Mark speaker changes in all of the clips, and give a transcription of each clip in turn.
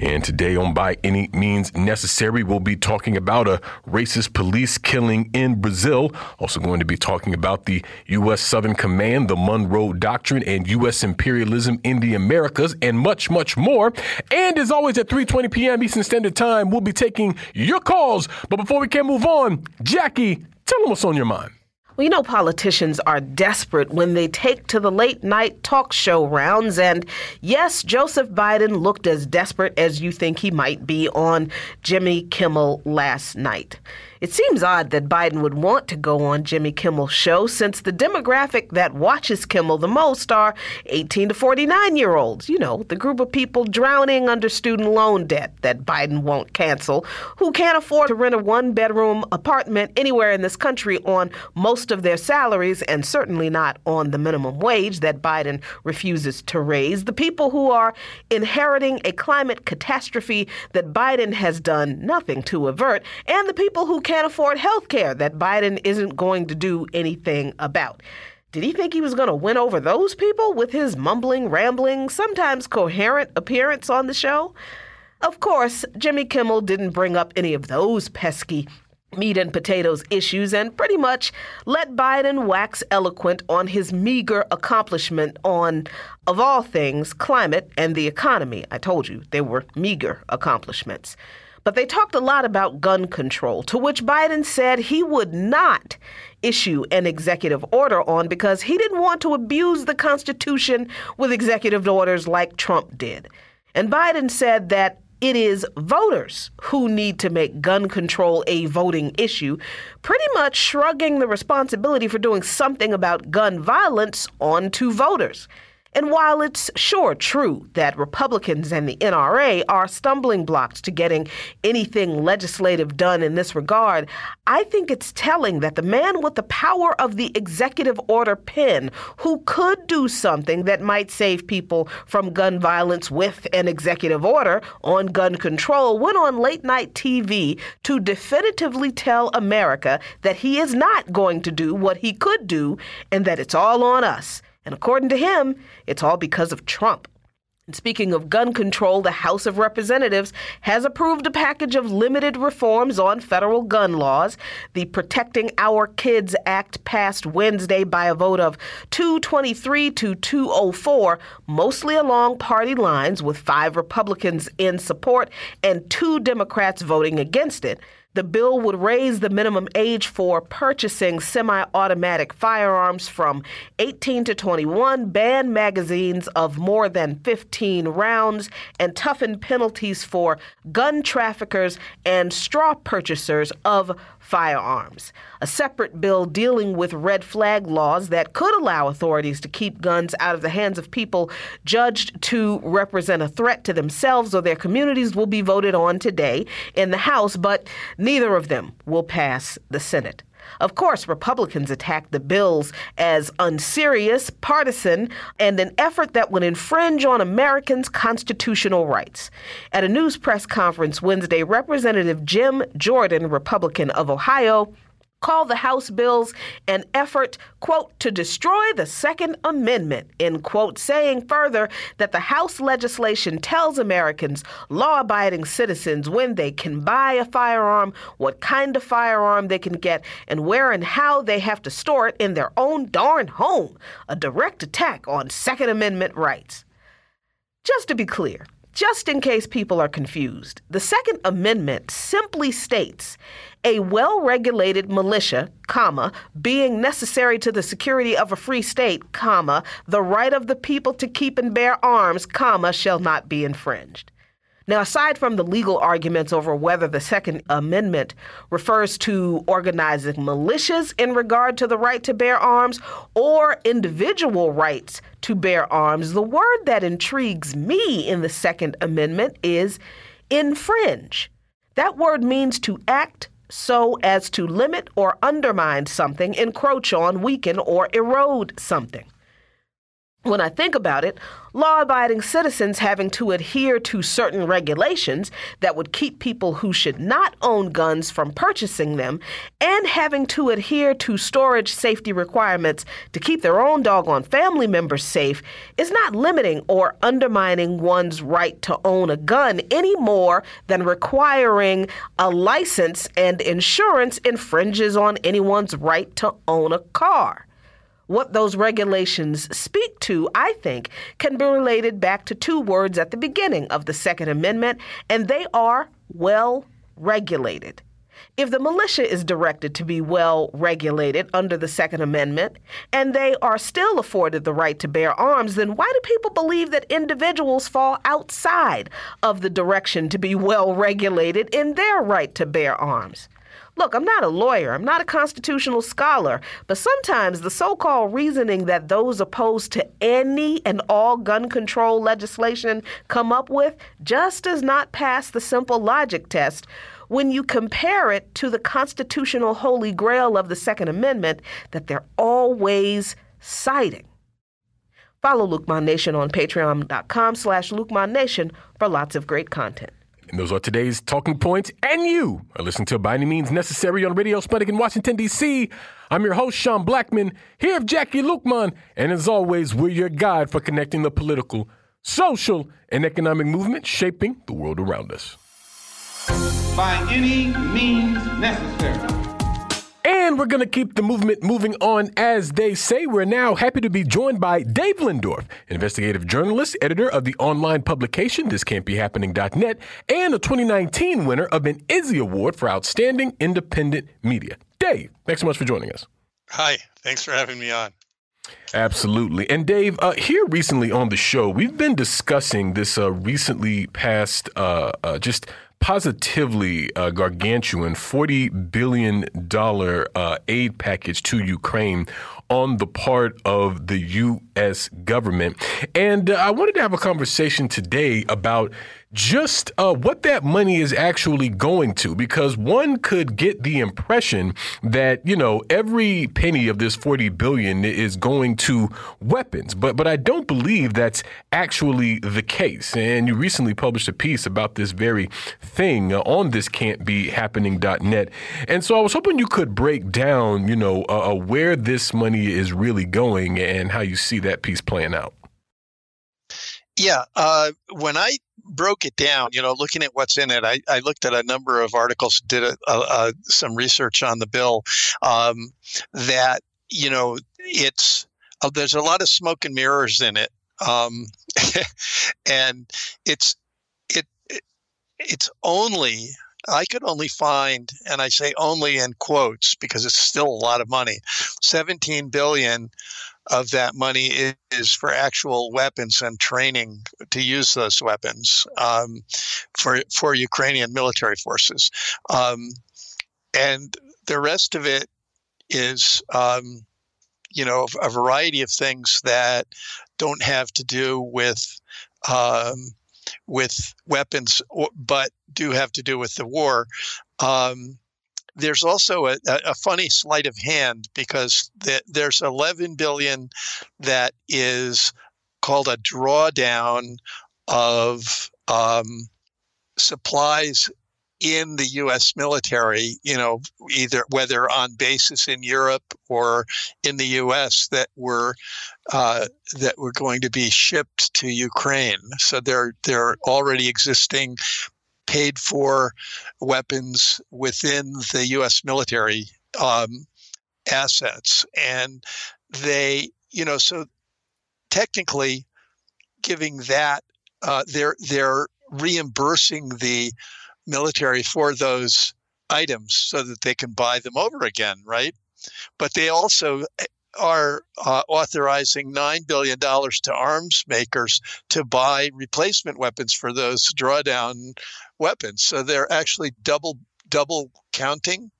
Speaker 1: And today on By Any Means Necessary, we'll be talking about a racist police killing in Brazil. Also going to be talking about the U.S. Southern Command, the Monroe Doctrine, and U.S. imperialism in the Americas, and much, much more. And as always, at 3.20 p.m. Eastern Standard Time, we'll be taking your calls. But before we can move on, Jacquie, tell them what's on your mind.
Speaker 2: Well, you know, politicians are desperate when they take to the late night talk show rounds. And yes, Joseph Biden looked as desperate as you think he might be on Jimmy Kimmel last night. It seems odd that Biden would want to go on Jimmy Kimmel's show since the demographic that watches Kimmel the most are 18 to 49 year olds. You know, the group of people drowning under student loan debt that Biden won't cancel, who can't afford to rent a one bedroom apartment anywhere in this country on most of their salaries and certainly not on the minimum wage that Biden refuses to raise. The people who are inheriting a climate catastrophe that Biden has done nothing to avert, and the people who can't afford health care that Biden isn't going to do anything about. Did he think he was going to win over those people with his mumbling, rambling, sometimes coherent appearance on the show? Of course, Jimmy Kimmel didn't bring up any of those pesky meat and potatoes issues and pretty much let Biden wax eloquent on his meager accomplishment on, of all things, climate and the economy. I told you they were meager accomplishments. But they talked a lot about gun control, to which Biden said he would not issue an executive order on because he didn't want to abuse the Constitution with executive orders like Trump did. And Biden said that it is voters who need to make gun control a voting issue, pretty much shrugging the responsibility for doing something about gun violence onto voters. And while it's sure true that Republicans and the NRA are stumbling blocks to getting anything legislative done in this regard, I think it's telling that the man with the power of the executive order pen, who could do something that might save people from gun violence with an executive order on gun control, went on late night TV to definitively tell America that he is not going to do what he could do and that it's all on us. And according to him, it's all because of Trump. And speaking of gun control, the House of Representatives has approved a package of limited reforms on federal gun laws. The Protecting Our Kids Act passed Wednesday by a vote of 223 to 204, mostly along party lines, with five Republicans in support and two Democrats voting against it. The bill would raise the minimum age for purchasing semi automatic firearms from 18 to 21, ban magazines of more than 15 rounds, and toughen penalties for gun traffickers and straw purchasers of firearms. A separate bill dealing with red flag laws that could allow authorities to keep guns out of the hands of people judged to represent a threat to themselves or their communities will be voted on today in the House, but neither of them will pass the Senate. Of course, Republicans attacked the bills as unserious, partisan, and an effort that would infringe on Americans' constitutional rights. At a news press conference Wednesday, Representative Jim Jordan, Republican of Ohio, called the House bills an effort, quote, to destroy the Second Amendment, end quote, saying further that the House legislation tells Americans, law abiding citizens, when they can buy a firearm, what kind of firearm they can get, and where and how they have to store it in their own darn home, a direct attack on Second Amendment rights. Just to be clear, just in case people are confused, the Second Amendment simply states a well-regulated militia, comma, being necessary to the security of a free state, comma, the right of the people to keep and bear arms, comma, shall not be infringed. Now, aside from the legal arguments over whether the Second Amendment refers to organizing militias in regard to the right to bear arms or individual rights to bear arms, the word that intrigues me in the Second Amendment is infringe. That word means to act so as to limit or undermine something, encroach on, weaken, or erode something. When I think about it, law abiding citizens having to adhere to certain regulations that would keep people who should not own guns from purchasing them, and having to adhere to storage safety requirements to keep their own doggone family members safe is not limiting or undermining one's right to own a gun any more than requiring a license and insurance infringes on anyone's right to own a car. What those regulations speak to, I think, can be related back to two words at the beginning of the Second Amendment, and they are well regulated. If the militia is directed to be well regulated under the Second Amendment, and they are still afforded the right to bear arms, then why do people believe that individuals fall outside of the direction to be well regulated in their right to bear arms? Look, I'm not a lawyer, I'm not a constitutional scholar, but sometimes the so called reasoning that those opposed to any and all gun control legislation come up with just does not pass the simple logic test when you compare it to the constitutional holy grail of the Second Amendment that they're always citing. Follow Luqman Nation on patreon.com slash Nation for lots of great content.
Speaker 1: And those are today's talking points. And you are listening to By Any Means Necessary on Radio Sputnik in Washington, D.C. I'm your host, Sean Blackmon, here with Jacquie Luqman. And as always, we're your guide for connecting the political, social, and economic movement shaping the world around us.
Speaker 3: By any means necessary.
Speaker 1: And we're going to keep the movement moving on, as they say. We're now happy to be joined by Dave Lindorff, investigative journalist, editor of the online publication ThisCan'tBeHappening.net, and a 2019 winner of an Izzy Award for Outstanding Independent Media. Dave, thanks so much for joining us.
Speaker 4: Hi, thanks for having me on.
Speaker 1: Absolutely. And Dave, uh, here recently on the show, we've been discussing this uh, recently passed uh, uh just positively uh, gargantuan $40 billion uh, aid package to Ukraine on the part of the U.S. government. And uh, I wanted to have a conversation today about just uh, what that money is actually going to, because one could get the impression that you know every penny of this forty billion is going to weapons, but but I don't believe that's actually the case. And you recently published a piece about this very thing on this can't be happening.net, and so I was hoping you could break down, you know, uh, uh, where this money is really going and how you see that piece playing out.
Speaker 4: Yeah, uh, when I broke it down, you know, looking at what's in it, I, I looked at a number of articles, did a, a, a, some research on the bill. Um, that you know, it's uh, there's a lot of smoke and mirrors in it, um, and it's it, it it's only I could only find, and I say only in quotes because it's still a lot of money, 17 billion of that money is for actual weapons and training to use those weapons um, for for Ukrainian military forces, um, and the rest of it is, um, you know, a variety of things that don't have to do with um, with weapons, but do have to do with the war. Um, there's also a, a, funny sleight of hand because the, there's 11 billion that is called a drawdown of um, supplies in the U.S. military, you know, either whether on bases in Europe or in the U.S. that were uh, that were going to be shipped to Ukraine. So they're they're already existing paid for weapons within the U.S. military um, assets, and they, you know, so technically, giving that, uh, they're they're reimbursing the military for those items so that they can buy them over again, right? But they also are uh, authorizing $9 billion to arms makers to buy replacement weapons for those drawdown weapons. So they're actually double double counting.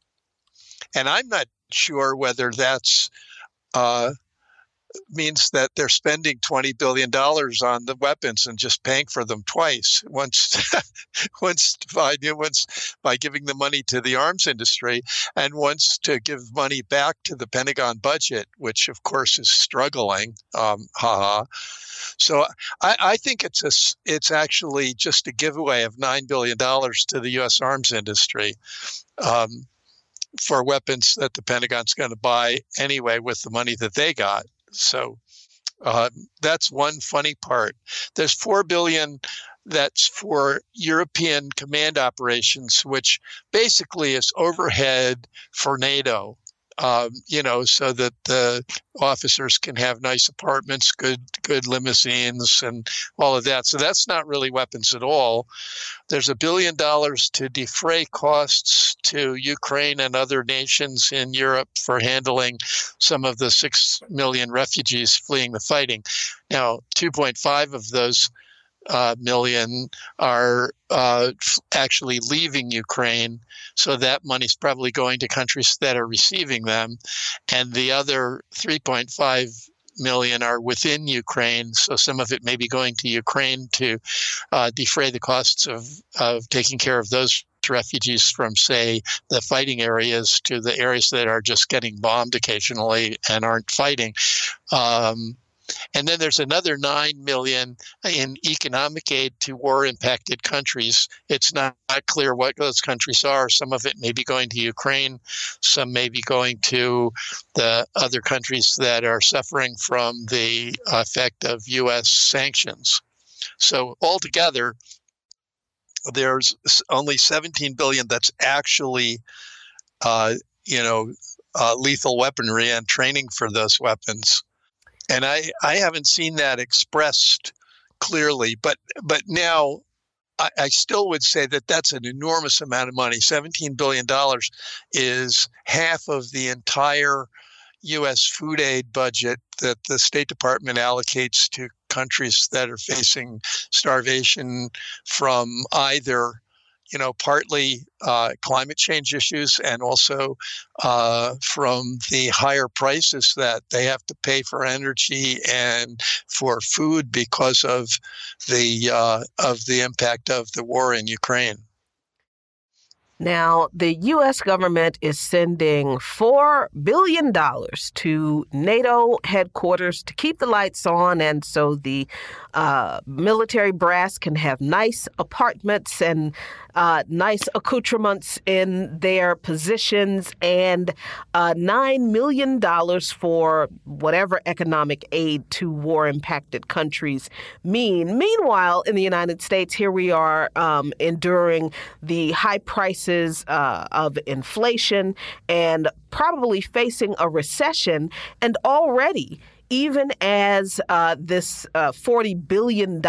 Speaker 4: And I'm not sure whether that's uh, means that they're spending $20 billion on the weapons and just paying for them twice. Once, once, by, once by giving the money to the arms industry, and once to give money back to the Pentagon budget, which of course is struggling. Um, haha. So I, I, think it's a, it's actually just a giveaway of nine billion dollars to the U.S. arms industry. Um, for weapons that the Pentagon's going to buy anyway with the money that they got. So uh, that's one funny part. There's four billion that's for European command operations, which basically is overhead for NATO um, you know, so that the officers can have nice apartments, good good limousines, and all of that. So that's not really weapons at all. There's a billion dollars to defray costs to Ukraine and other nations in Europe for handling some of the six million refugees fleeing the fighting. Now, 2.5 of those uh, million are uh, actually leaving Ukraine. So that money's probably going to countries that are receiving them. And the other 3.5 million are within Ukraine. So some of it may be going to Ukraine to uh, defray the costs of, of taking care of those refugees from, say, the fighting areas to the areas that are just getting bombed occasionally and aren't fighting. Um, and then there's another 9 million in economic aid to war impacted countries. It's not, clear what those countries are. Some of it may be going to Ukraine, some may be going to the other countries that are suffering from the effect of US sanctions. So altogether, there's only 17 billion that's actually uh, you know uh, lethal weaponry and training for those weapons and I I haven't seen that expressed clearly. But but now I, I still would say that that's an enormous amount of money. Seventeen billion dollars is half of the entire U.S. food aid budget that the State Department allocates to countries that are facing starvation from either you know, partly uh, climate change issues and also uh, from the higher prices that they have to pay for energy and for food because of the uh, of the impact of the war in Ukraine.
Speaker 2: Now, the U.S. government is sending $4 billion to NATO headquarters to keep the lights on and so the uh, military brass can have nice apartments and uh, nice accoutrements in their positions and uh, $9 million for whatever economic aid to war impacted countries mean. Meanwhile, in the United States, here we are um, enduring the high prices uh, of inflation and probably facing a recession, and already even as uh, this uh, $40 billion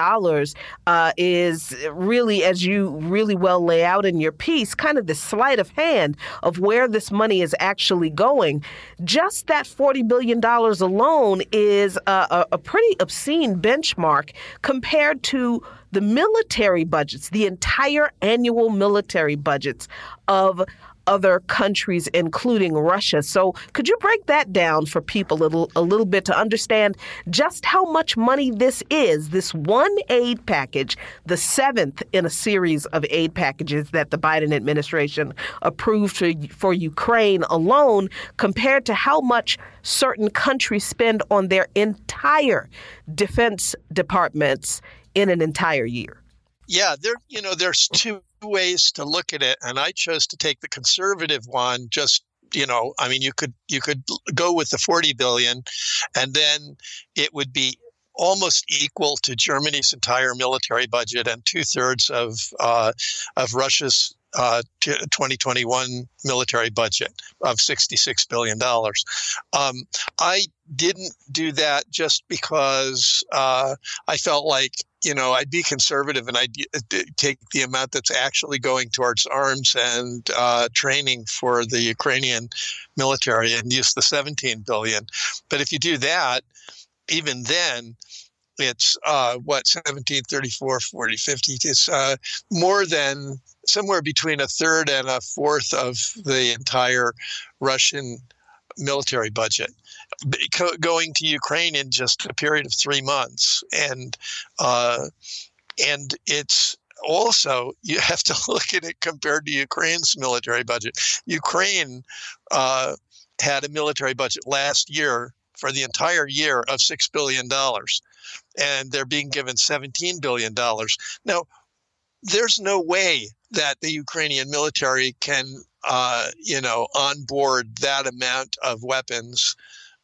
Speaker 2: uh, is really, as you really well lay out in your piece, kind of the sleight of hand of where this money is actually going, just that $40 billion alone is a, a pretty obscene benchmark compared to the military budgets, the entire annual military budgets of other countries, including Russia. So, could you break that down for people a little, a little bit to understand just how much money this is? This one aid package, the seventh in a series of aid packages that the Biden administration approved for, for Ukraine alone, compared to how much certain countries spend on their entire defense departments in an entire year.
Speaker 4: Yeah, there you know there's two ways to look at it, and I chose to take the conservative one. Just you know, I mean, you could you could go with the 40 billion, and then it would be almost equal to Germany's entire military budget and two thirds of uh, of Russia's uh, 2021 military budget of $66 billion. Um, I didn't do that just because uh, I felt like you know, I'd be conservative and I'd take the amount that's actually going towards arms and uh, training for the Ukrainian military and use the 17 billion. But if you do that, even then, it's uh, what 17, 34, 40, 50. It's uh, more than somewhere between a third and a fourth of the entire Russian military budget going to Ukraine in just a period of three months, and uh, and it's also you have to look at it compared to Ukraine's military budget. Ukraine uh, had a military budget last year for the entire year of six billion dollars, and they're being given seventeen billion dollars now. There's no way that the Ukrainian military can, uh, you know, onboard that amount of weapons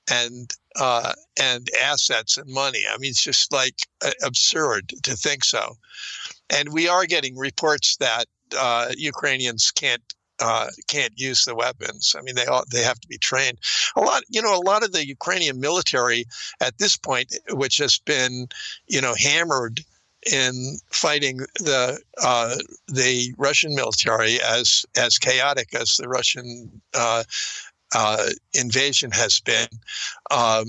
Speaker 4: and uh, and assets and money. I mean, it's just like uh, absurd to think so. And we are getting reports that uh, Ukrainians can't uh, can't use the weapons. I mean, they all, they have to be trained. A lot, you know, a lot of the Ukrainian military at this point, which has been, you know, hammered in fighting the uh, the Russian military as as chaotic as the Russian uh, uh, invasion has been. Um,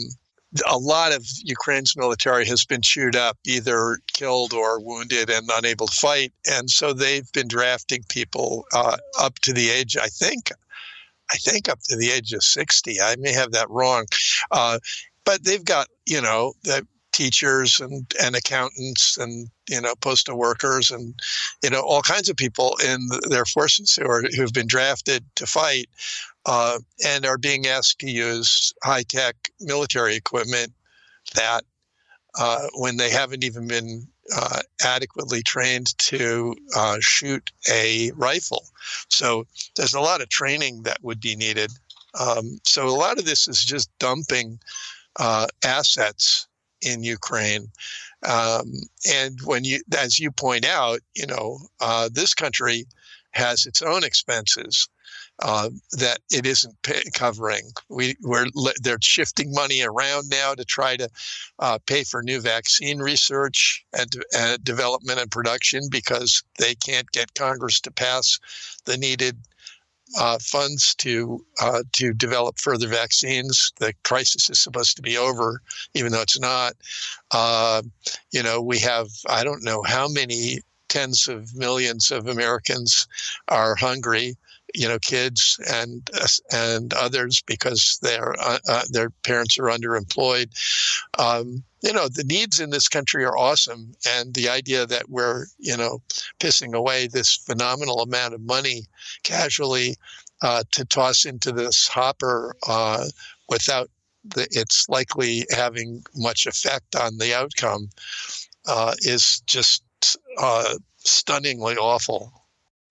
Speaker 4: a lot of Ukraine's military has been chewed up, either killed or wounded and unable to fight. And so they've been drafting people uh, up to the age, I think, I think up to the age of 60. I may have that wrong. Uh, but they've got, you know, teachers and, and accountants and, you know, postal workers and, you know, all kinds of people in their forces who are, who've been drafted to fight uh, and are being asked to use high tech military equipment that, uh, when they haven't even been uh, adequately trained to uh, shoot a rifle. So there's a lot of training that would be needed. Um, so a lot of this is just dumping uh, assets in Ukraine. Um, and when you, as you point out, you know, uh, this country has its own expenses uh, that it isn't pay, covering. We we're they're shifting money around now to try to uh, pay for new vaccine research and, and development and production because they can't get Congress to pass the needed uh, funds to uh, to develop further vaccines. The crisis is supposed to be over, even though it's not. Uh, you know, we have I don't know how many tens of millions of Americans are hungry you know kids and and others because their uh, uh, their parents are underemployed. Um, you know the needs in this country are awesome, and the idea that we're you know pissing away this phenomenal amount of money casually uh, to toss into this hopper uh, without the, it's likely having much effect on the outcome uh, is just uh, stunningly awful.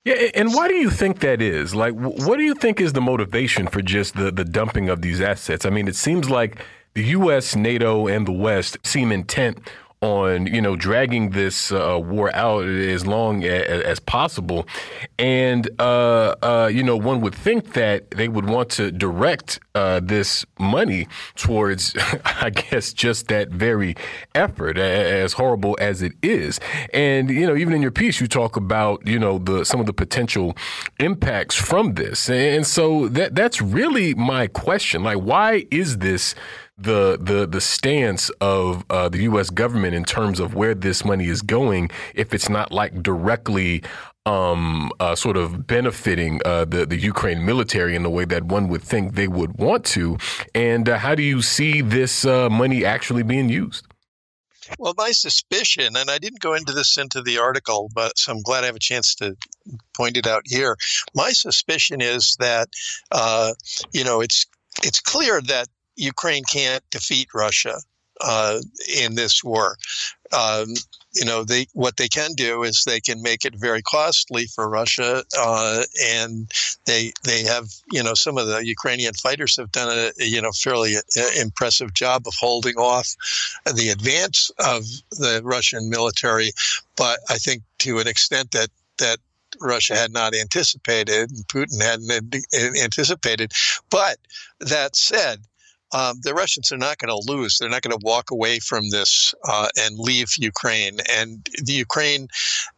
Speaker 1: Yeah, and why do you think that is? Like, what do you think is the motivation for just the, the dumping of these assets? I mean, it seems like the U.S., NATO, and the West seem intent on you know dragging this uh, war out as long as, as possible, and uh, uh, you know one would think that they would want to direct uh, this money towards, I guess, just that very effort, as horrible as it is. And you know, even in your piece, you talk about you know the some of the potential impacts from this, and so that that's really my question. Like, why is this? The the the stance of uh, the U.S. government in terms of where this money is going if it's not like directly um, uh, sort of benefiting uh, the the Ukraine military in the way that one would think they would want to, and uh, how do you see this uh, money actually being used?
Speaker 4: Well, my suspicion, and I didn't go into this into the article, but so I'm glad I have a chance to point it out here. My suspicion is that, uh, you know, it's it's clear that Ukraine can't defeat Russia uh, in this war. Um, you know, they what they can do is they can make it very costly for Russia, uh, and they they have you know some of the Ukrainian fighters have done a you know fairly uh, impressive job of holding off the advance of the Russian military, but I think to an extent that that Russia had not anticipated and Putin hadn't anticipated. But that said, um, the Russians are not going to lose. They're not going to walk away from this uh, and leave Ukraine. And the Ukraine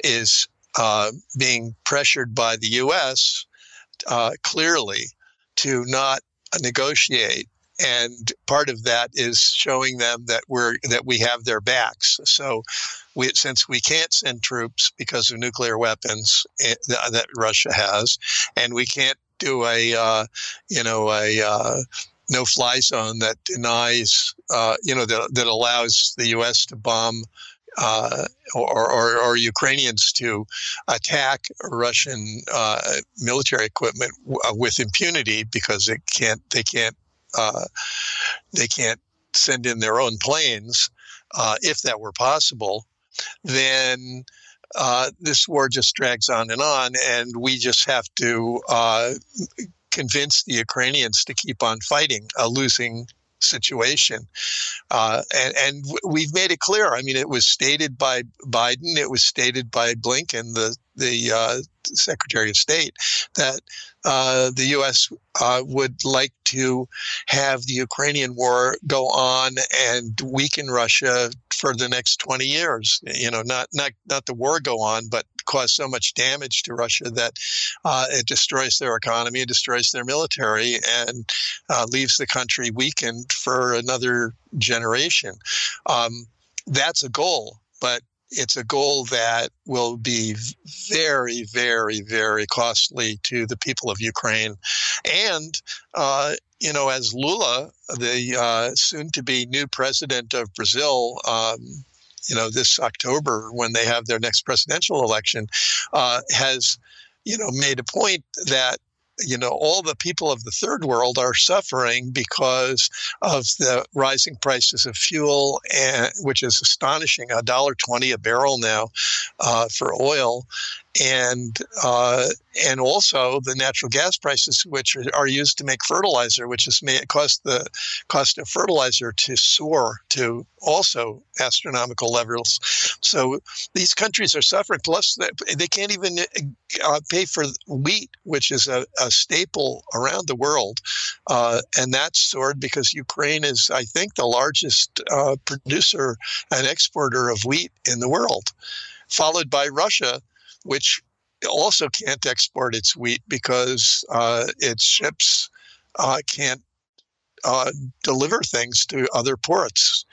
Speaker 4: is uh, being pressured by the U.S. Uh, clearly to not negotiate. And part of that is showing them that we're that we have their backs. So, we, since we can't send troops because of nuclear weapons eh, that Russia has, and we can't do a uh, you know a uh, no-fly zone that denies, uh, you know, that, that allows the U.S. to bomb uh, or, or, or, Ukrainians to attack Russian uh, military equipment w- uh, with impunity because it can't they can't uh, they can't send in their own planes uh, if that were possible, then uh, this war just drags on and on, and we just have to convince the Ukrainians to keep on fighting a losing situation. Uh, and, and we've made it clear. I mean, it was stated by Biden, it was stated by Blinken, the the uh, Secretary of State, that uh, the U.S. Uh, would like to have the Ukrainian war go on and weaken Russia for the next 20 years. You know, not not not the war go on, but cause so much damage to Russia that uh, it destroys their economy, it destroys their military, and uh, leaves the country weakened for another generation. Um, that's a goal, but it's a goal that will be very, very, very costly to the people of Ukraine. And, uh, you know, as Lula, the uh, soon to be new president of Brazil, um, you know, this October when they have their next presidential election, uh, has, you know, made a point that you know, all the people of the third world are suffering because of the rising prices of fuel, and, which is astonishing, a dollar twenty a barrel now uh, for oil, and uh, and also the natural gas prices, which are, used to make fertilizer, which has made caused the cost of fertilizer to soar to also astronomical levels. So these countries are suffering. Plus, they can't even uh, pay for wheat, which is a, a staple around the world, uh, and that's soared because Ukraine is, I think, the largest uh, producer and exporter of wheat in the world, followed by Russia which also can't export its wheat because uh, its ships uh, can't uh, deliver things to other ports.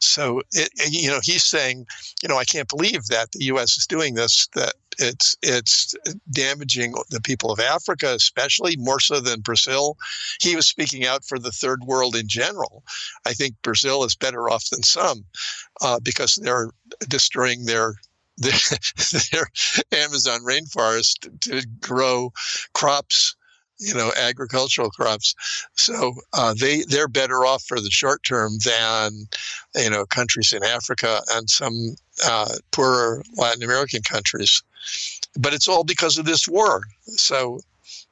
Speaker 4: So, it, you know, he's saying, you know, I can't believe that the U.S. is doing this. That it's it's damaging the people of Africa, especially more so than Brazil. He was speaking out for the third world in general. I think Brazil is better off than some uh, because they're destroying their their, Amazon rainforest to grow crops you know agricultural crops. So uh, they they're better off for the short term than you know countries in africa and some uh, poorer latin american countries. But it's all because of this war. So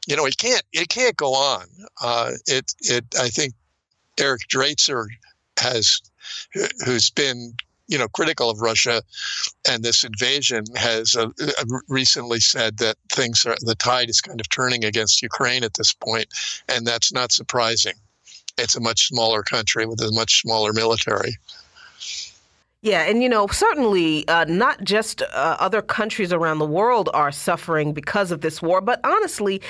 Speaker 4: you know it can't it can't go on. Uh, it it i think eric Draitser has who's been you know, critical of Russia and this invasion has uh, uh, recently said that things are the tide is kind of turning against Ukraine at this point, and that's not surprising. It's a much smaller country with a much smaller military.
Speaker 2: Yeah, and you know, certainly uh, not just uh, other countries around the world are suffering because of this war, but honestly,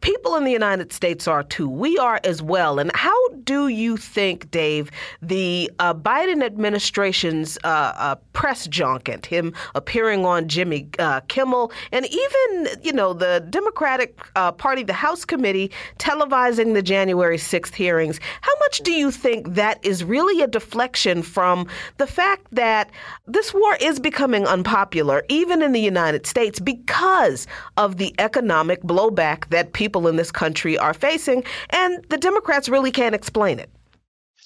Speaker 2: people in the United States are too. We are as well. And how do you think, Dave, the uh, Biden administration's uh, uh, press junket, him appearing on Jimmy uh, Kimmel, and even, you know, the Democratic Party, the House committee televising the January 6th hearings, how much do you think that is really a deflection from the fact that this war is becoming unpopular, even in the United States, because of the economic blowback that people in this country are facing, and the Democrats really can't explain it.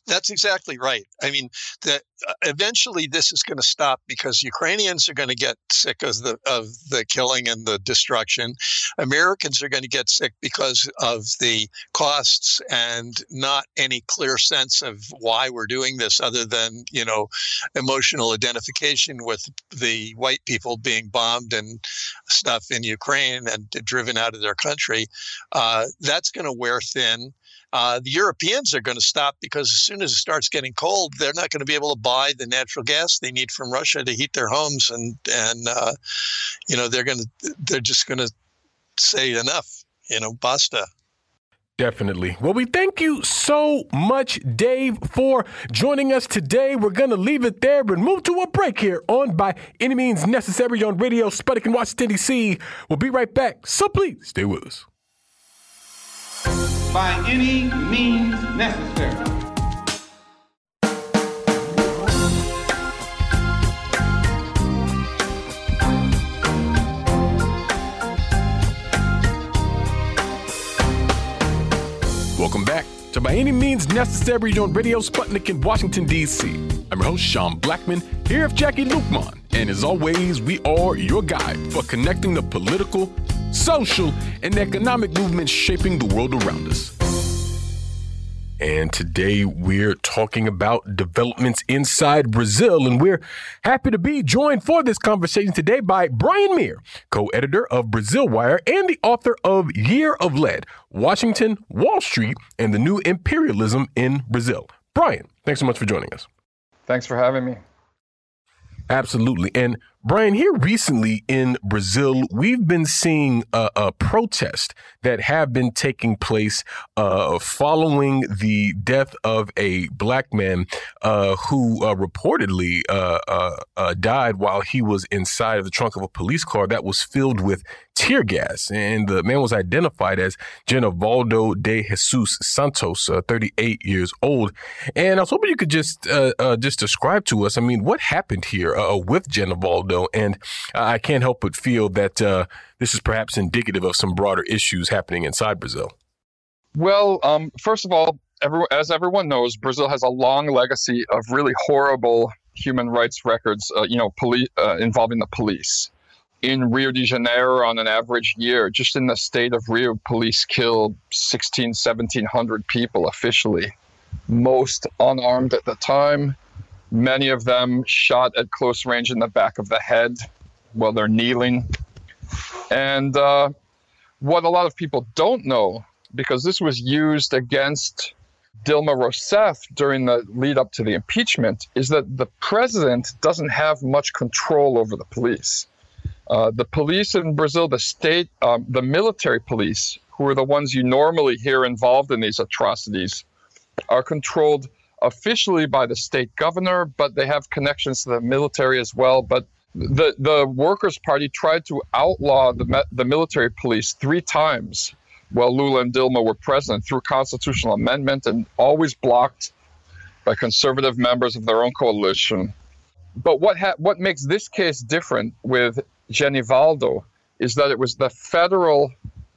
Speaker 4: That's exactly right. I mean, that uh, eventually this is going to stop because Ukrainians are going to get sick of the of the killing and the destruction. Americans are going to get sick because of the costs and not any clear sense of why we're doing this, other than you know emotional identification with the white people being bombed and stuff in Ukraine and driven out of their country. Uh, that's going to wear thin. Uh, the Europeans are going to stop because as soon as it starts getting cold, they're not going to be able to buy the natural gas they need from Russia to heat their homes, and and uh, you know they're going to they're just going to say enough, you know, basta.
Speaker 1: Definitely. Well, we thank you so much, Dave, for joining us today. We're going to leave it there and move to a break here on By Any Means Necessary on Radio Sputnik in Washington, D.C. We'll be right back, so please stay with us.
Speaker 3: By any means necessary.
Speaker 1: Welcome back to By Any Means Necessary on Radio Sputnik in Washington, D.C. I'm your host, Sean Blackmon, here with Jacquie Luqman. And as always, we are your guide for connecting the political, social, and economic movements shaping the world around us. And today we're talking about developments inside Brazil. And we're happy to be joined for this conversation today by Brian Mier, co editor of Brasil Wire and the author of Year of Lead Washington, Wall Street, and the New Imperialism in Brazil. Brian, thanks so much for joining us.
Speaker 5: Thanks for having me.
Speaker 1: Absolutely. And Brian, here recently in Brazil, we've been seeing a, a protest that have been taking place uh, following the death of a black man uh, who uh, reportedly uh, uh, uh, died while he was inside of the trunk of a police car that was filled with tear gas. And the man was identified as Genivaldo de Jesus Santos, 38 years old. And I was hoping you could just just describe to us, I mean, what happened here with Genivaldo and I can't help but feel that uh, this is perhaps indicative of some broader issues happening inside Brazil.
Speaker 5: Well, um, first of all, as everyone knows, Brazil has a long legacy of really horrible human rights records, uh, you know, poli- uh, involving the police. In Rio de Janeiro, on an average year, just in the state of Rio, police killed 16, 1700 people officially, most unarmed at the time many of them shot at close range in the back of the head while they're kneeling. And uh, what a lot of people don't know, because this was used against Dilma Rousseff during the lead up to the impeachment, is that the president doesn't have much control over the police. Uh, the police in Brazil, the state, um, the military police, who are the ones you normally hear involved in these atrocities, are controlled officially by the state governor, but they have connections to the military as well. But the the Workers' Party tried to outlaw the the military police three times while Lula and Dilma were president through constitutional amendment, and always blocked by conservative members of their own coalition. But what ha- what makes this case different with Genivaldo is that it was the federal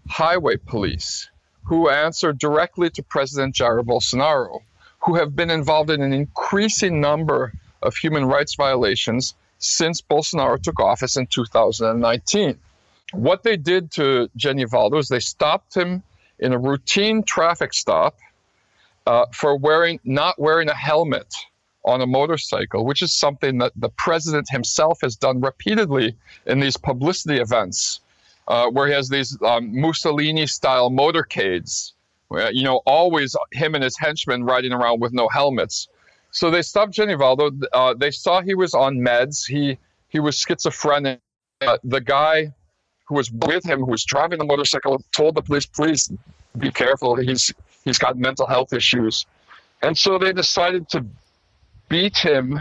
Speaker 5: highway police who answered directly to President Jair Bolsonaro who have been involved in an increasing number of human rights violations since Bolsonaro took office in 2019. What they did to Genivaldo is they stopped him in a routine traffic stop uh, for wearing not wearing a helmet on a motorcycle, which is something that the president himself has done repeatedly in these publicity events, uh, where he has these um, Mussolini-style motorcades you know, always him and his henchmen riding around with no helmets. So they stopped Genivaldo. Uh, they saw he was on meds. He he was schizophrenic. Uh, the guy who was with him, who was driving the motorcycle, told the police, "Please be careful. He's he's got mental health issues." And so they decided to beat him,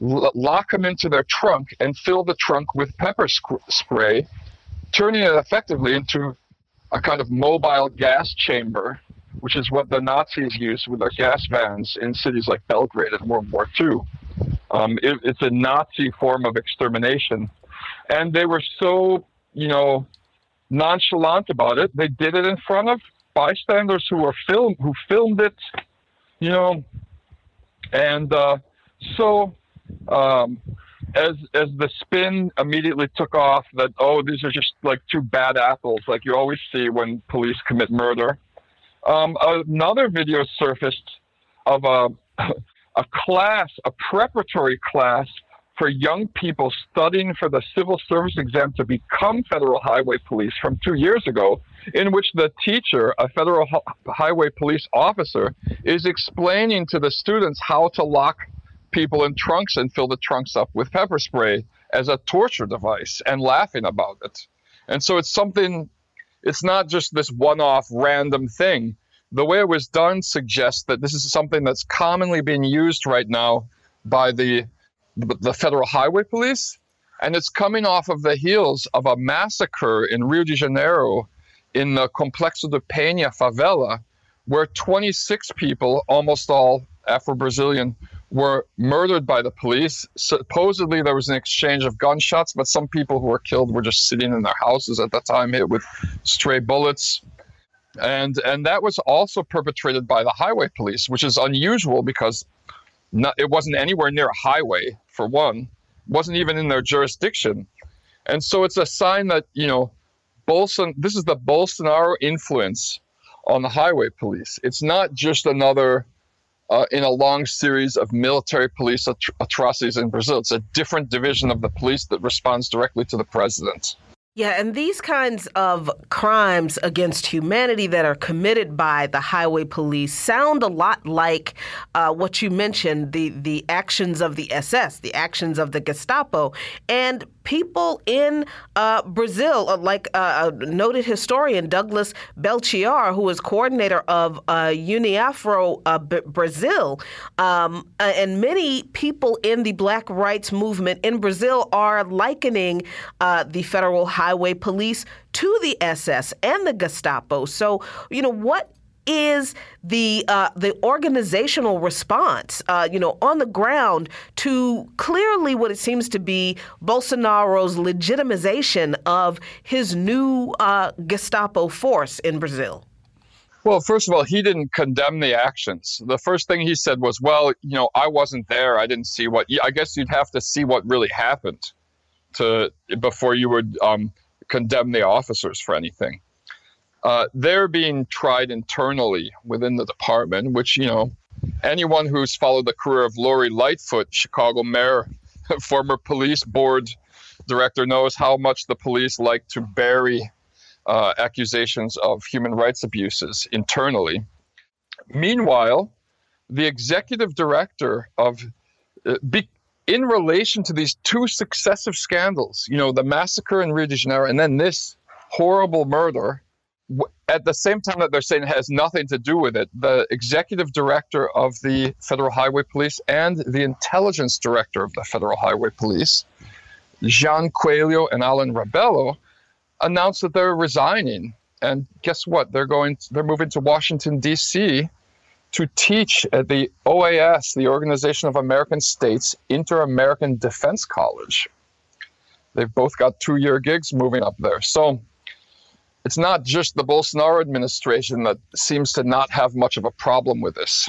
Speaker 5: l- lock him into their trunk, and fill the trunk with pepper sc- spray, turning it effectively into a kind of mobile gas chamber, which is what the Nazis used with their gas vans in cities like Belgrade in World War II. Um, it, it's a Nazi form of extermination. And they were so, you know, nonchalant about it. They did it in front of bystanders who were film who filmed it, you know, and uh, so um, as as the spin immediately took off that oh these are just like two bad apples like you always see when police commit murder. Um, another video surfaced of a a class, a preparatory class for young people studying for the civil service exam to become federal highway police from two years ago, in which the teacher, a federal highway police officer, is explaining to the students how to lock people in trunks and fill the trunks up with pepper spray as a torture device and laughing about it. And so it's something, it's not just this one off random thing. The way it was done suggests that this is something that's commonly being used right now by the, the federal highway police. And it's coming off of the heels of a massacre in Rio de Janeiro in the Complexo de Penha favela, where 26 people, almost all Afro Brazilian, were murdered by the police. Supposedly, there was an exchange of gunshots, but some people who were killed were just sitting in their houses at the time, hit with stray bullets. And, and that was also perpetrated by the highway police, which is unusual because not, it wasn't anywhere near a highway, for one, wasn't even in their jurisdiction. And so it's a sign that, you know, Bolson, this is the Bolsonaro influence on the highway police. It's not just another uh, in a long series of military police at- atrocities in Brazil. It's a different division of the police that responds directly to the president.
Speaker 2: Yeah, and these kinds of crimes against humanity that are committed by the highway police sound a lot like uh, what you mentioned the, the actions of the SS, the actions of the Gestapo. And people in uh, Brazil, uh, like uh, a noted historian Douglas Belchior, who is coordinator of uh, UNEafro uh, B- Brazil, um, uh, and many people in the black rights movement in Brazil are likening the federal highway police to the SS and the Gestapo. So, you know, what is the uh, the organizational response, uh, you know, on the ground to clearly what it seems to be Bolsonaro's legitimization of his new uh, Gestapo force in Brazil?
Speaker 5: Well, first of all, he didn't condemn the actions. The first thing he said was, "Well, you know, I wasn't there. I didn't see what. I guess you'd have to see what really happened to before you would um, condemn the officers for anything." Uh, they're being tried internally within the department, which, you know, anyone who's followed the career of Lori Lightfoot, Chicago mayor, former police board director, knows how much the police like to bury uh, accusations of human rights abuses internally. Meanwhile, the executive director of, uh, be, in relation to these two successive scandals, you know, the massacre in Rio de Janeiro and then this horrible murder, at the same time that they're saying it has nothing to do with it, the executive director of the Federal Highway Police and the intelligence director of the Federal Highway Police, Jean Coelho and Alan Rebelo, announced that they're resigning. And guess what? They're going. To, they're moving to Washington D.C. to teach at the OAS, the Organization of American States Inter-American Defense College. They've both got two-year gigs moving up there. So it's not just the Bolsonaro administration that seems to not have much of a problem with this.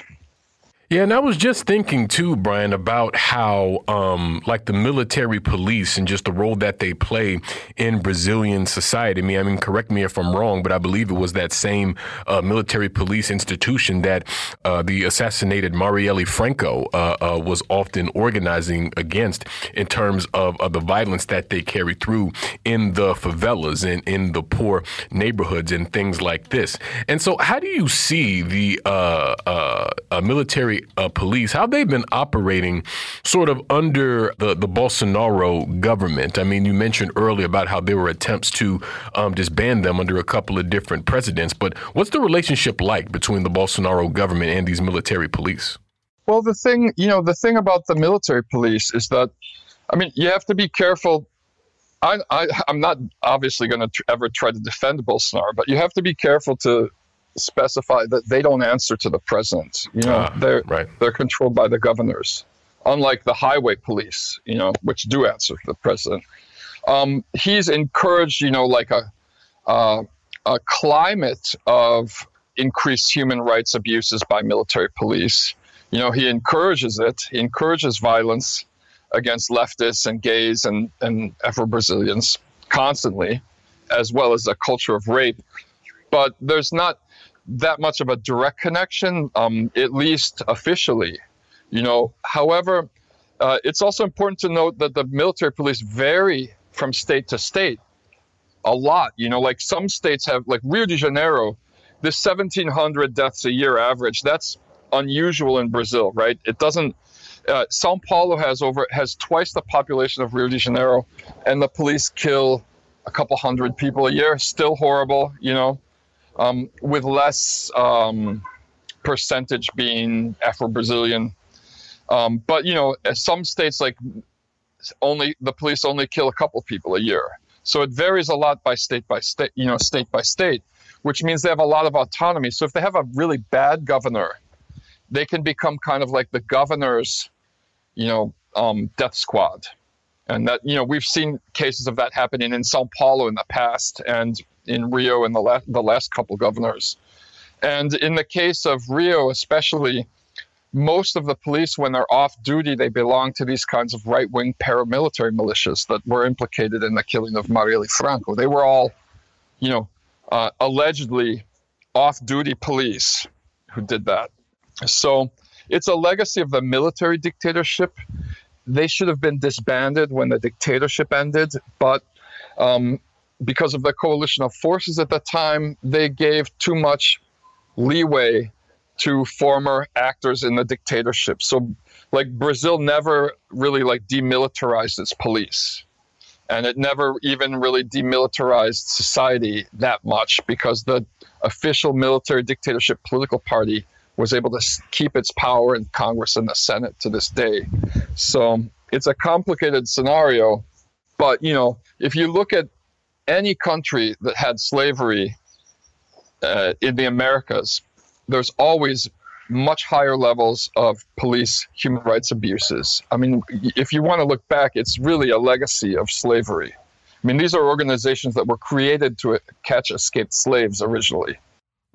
Speaker 1: Yeah, and I was just thinking too, Brian, about how, um, like the military police and just the role that they play in Brazilian society. I mean, I mean, correct me if I'm wrong, but I believe it was that same uh, military police institution that uh, the assassinated Marielle Franco uh, uh was often organizing against in terms of, of, the violence that they carry through in the favelas and in the poor neighborhoods and things like this. And so, how do you see the uh, uh, military uh, police, how they've been operating sort of under the, the Bolsonaro government. I mean, you mentioned earlier about how there were attempts to um, disband them under a couple of different presidents, but what's the relationship like between the Bolsonaro government and these military police?
Speaker 5: Well, the thing, you know, the thing about the military police is that, I mean, you have to be careful I, I, am not obviously going to tr- ever try to defend Bolsonaro, but you have to be careful to specify that they don't answer to the president. You know, ah, they're right. they're controlled by the governors, unlike the highway police. You know, which do answer to the president. Um, he's encouraged, you know, like a uh, a climate of increased human rights abuses by military police. You know, he encourages it. He encourages violence against leftists and gays and, and Afro Brazilians constantly, as well as a culture of rape. But there's not that much of a direct connection, um, at least officially. You know, however, uh, it's also important to note that the military police vary from state to state a lot. You know, like some states have, like Rio de Janeiro, this 1,700 deaths a year average. That's unusual in Brazil, right? It doesn't. Uh, Sao Paulo has over has twice the population of Rio de Janeiro, and the police kill a couple hundred people a year. Still horrible, you know um, with less um, percentage being Afro Brazilian. Um, but you know, some states like only the police only kill a couple people a year, so it varies a lot by state by state. You know, state by state. which means they have a lot of autonomy. So if they have a really bad governor, they can become kind of like the governor's, you know, um, death squad. And that, you know, we've seen cases of that happening in Sao Paulo in the past and in Rio in the, la- the last couple governors. And in the case of Rio, especially, most of the police, when they're off duty, they belong to these kinds of right wing paramilitary militias that were implicated in the killing of Marielle Franco. They were all, you know, uh, allegedly off duty police who did that. So it's a legacy of the military dictatorship. They should have been disbanded when the dictatorship ended, but um, because of the coalition of forces at the time, they gave too much leeway to former actors in the dictatorship. So, like Brazil never really like demilitarized its police, and it never even really demilitarized society that much because the official military dictatorship political party was able to keep its power in Congress and the Senate to this day. So it's a complicated scenario, but you know, if you look at any country that had slavery uh, in the Americas, there's always much higher levels of police human rights abuses. I mean, if you want to look back, it's really a legacy of slavery. I mean, these are organizations that were created to catch escaped slaves originally.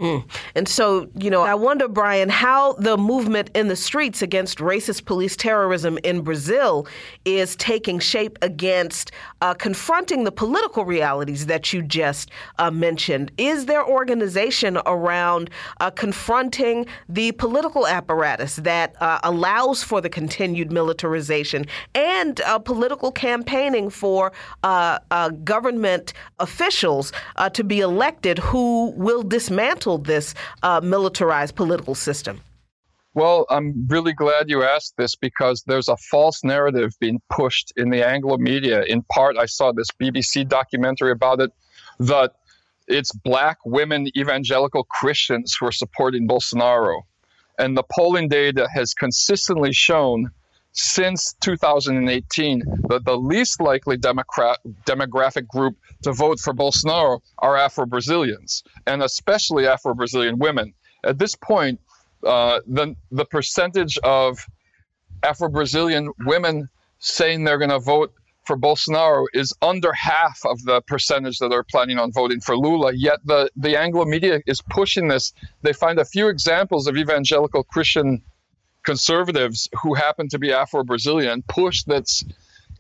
Speaker 2: Mm. And so, you know, I wonder, Brian, how the movement in the streets against racist police terrorism in Brazil is taking shape against uh, confronting the political realities that you just uh, mentioned. Is there organization around uh, confronting the political apparatus that uh, allows for the continued militarization and uh, political campaigning for uh, government officials to be elected who will dismantle? This uh, militarized political system?
Speaker 5: Well, I'm really glad you asked this because there's a false narrative being pushed in the Anglo media. In part, I saw this BBC documentary about it that it's black women evangelical Christians who are supporting Bolsonaro. And the polling data has consistently shown since 2018 that the least likely demographic group to vote for Bolsonaro are Afro Brazilians, and especially Afro Brazilian women. At this point, uh, the, the percentage of Afro Brazilian women saying they're going to vote for Bolsonaro is under half of the percentage that are planning on voting for Lula. Yet the, the Anglo media is pushing this. They find a few examples of evangelical Christian conservatives who happen to be Afro Brazilian push that's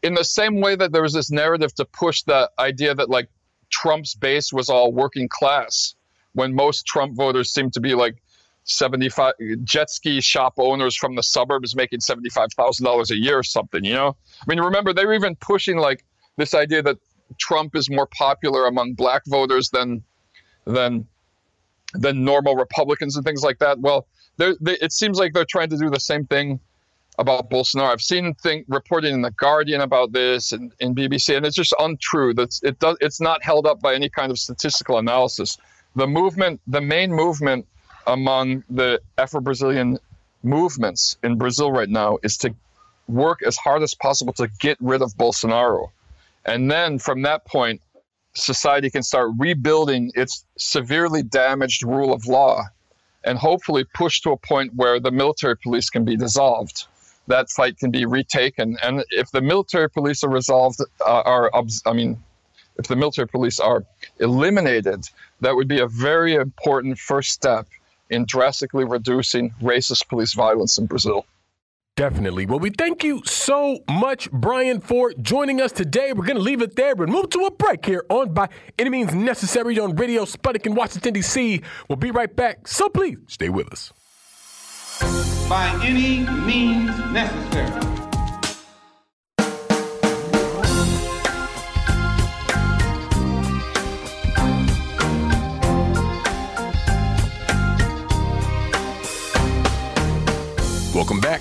Speaker 5: in the same way that there was this narrative to push the idea that like Trump's base was all working class when most Trump voters seem to be like 75 jet ski shop owners from the suburbs making $75,000 a year or something, you know? I mean, remember, they were even pushing like this idea that Trump is more popular among black voters than, than, than normal Republicans and things like that. Well, they, it seems like they're trying to do the same thing about Bolsonaro. I've seen thing reporting in the Guardian about this and in BBC, and it's just untrue. That's it does it's not held up by any kind of statistical analysis. The movement, the main movement among the Afro-Brazilian movements in Brazil right now is to work as hard as possible to get rid of Bolsonaro. And then from that point, society can start rebuilding its severely damaged rule of law and hopefully push to a point where the military police can be dissolved. That fight can be retaken, and if the military police are resolved, uh, are I mean, if the military police are eliminated, that would be a very important first step in drastically reducing racist police violence in Brazil.
Speaker 1: Definitely. Well, we thank you so much, Brian, for joining us today. We're going to leave it there and move to a break here on By Any Means Necessary on Radio Sputnik in Washington, D.C. We'll be right back, so please stay with us.
Speaker 3: By any means necessary.
Speaker 1: Welcome back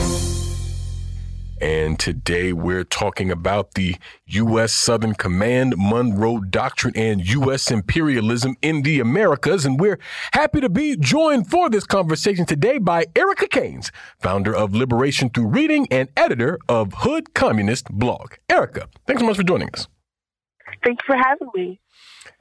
Speaker 1: And today we're talking about the U.S. Southern Command, Monroe Doctrine, and U.S. imperialism in the Americas. And we're happy to be joined for this conversation today by Erica Caines, founder of Liberation Through Reading and editor of Hood Communist blog. Erica, thanks so much for joining us.
Speaker 6: Thanks for having me.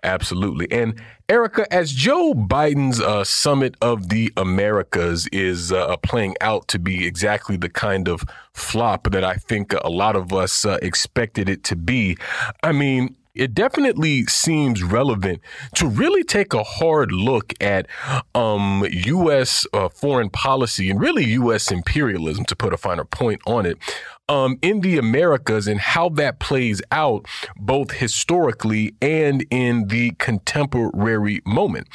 Speaker 1: Absolutely. And Erica, as Joe Biden's uh, summit of the Americas is uh, playing out to be exactly the kind of flop that I think a lot of us uh, expected it to be, I mean, it definitely seems relevant to really take a hard look at um, U.S. Uh, foreign policy and really U.S. imperialism, to put a finer point on it, um, in the Americas and how that plays out both historically and in the contemporary moment.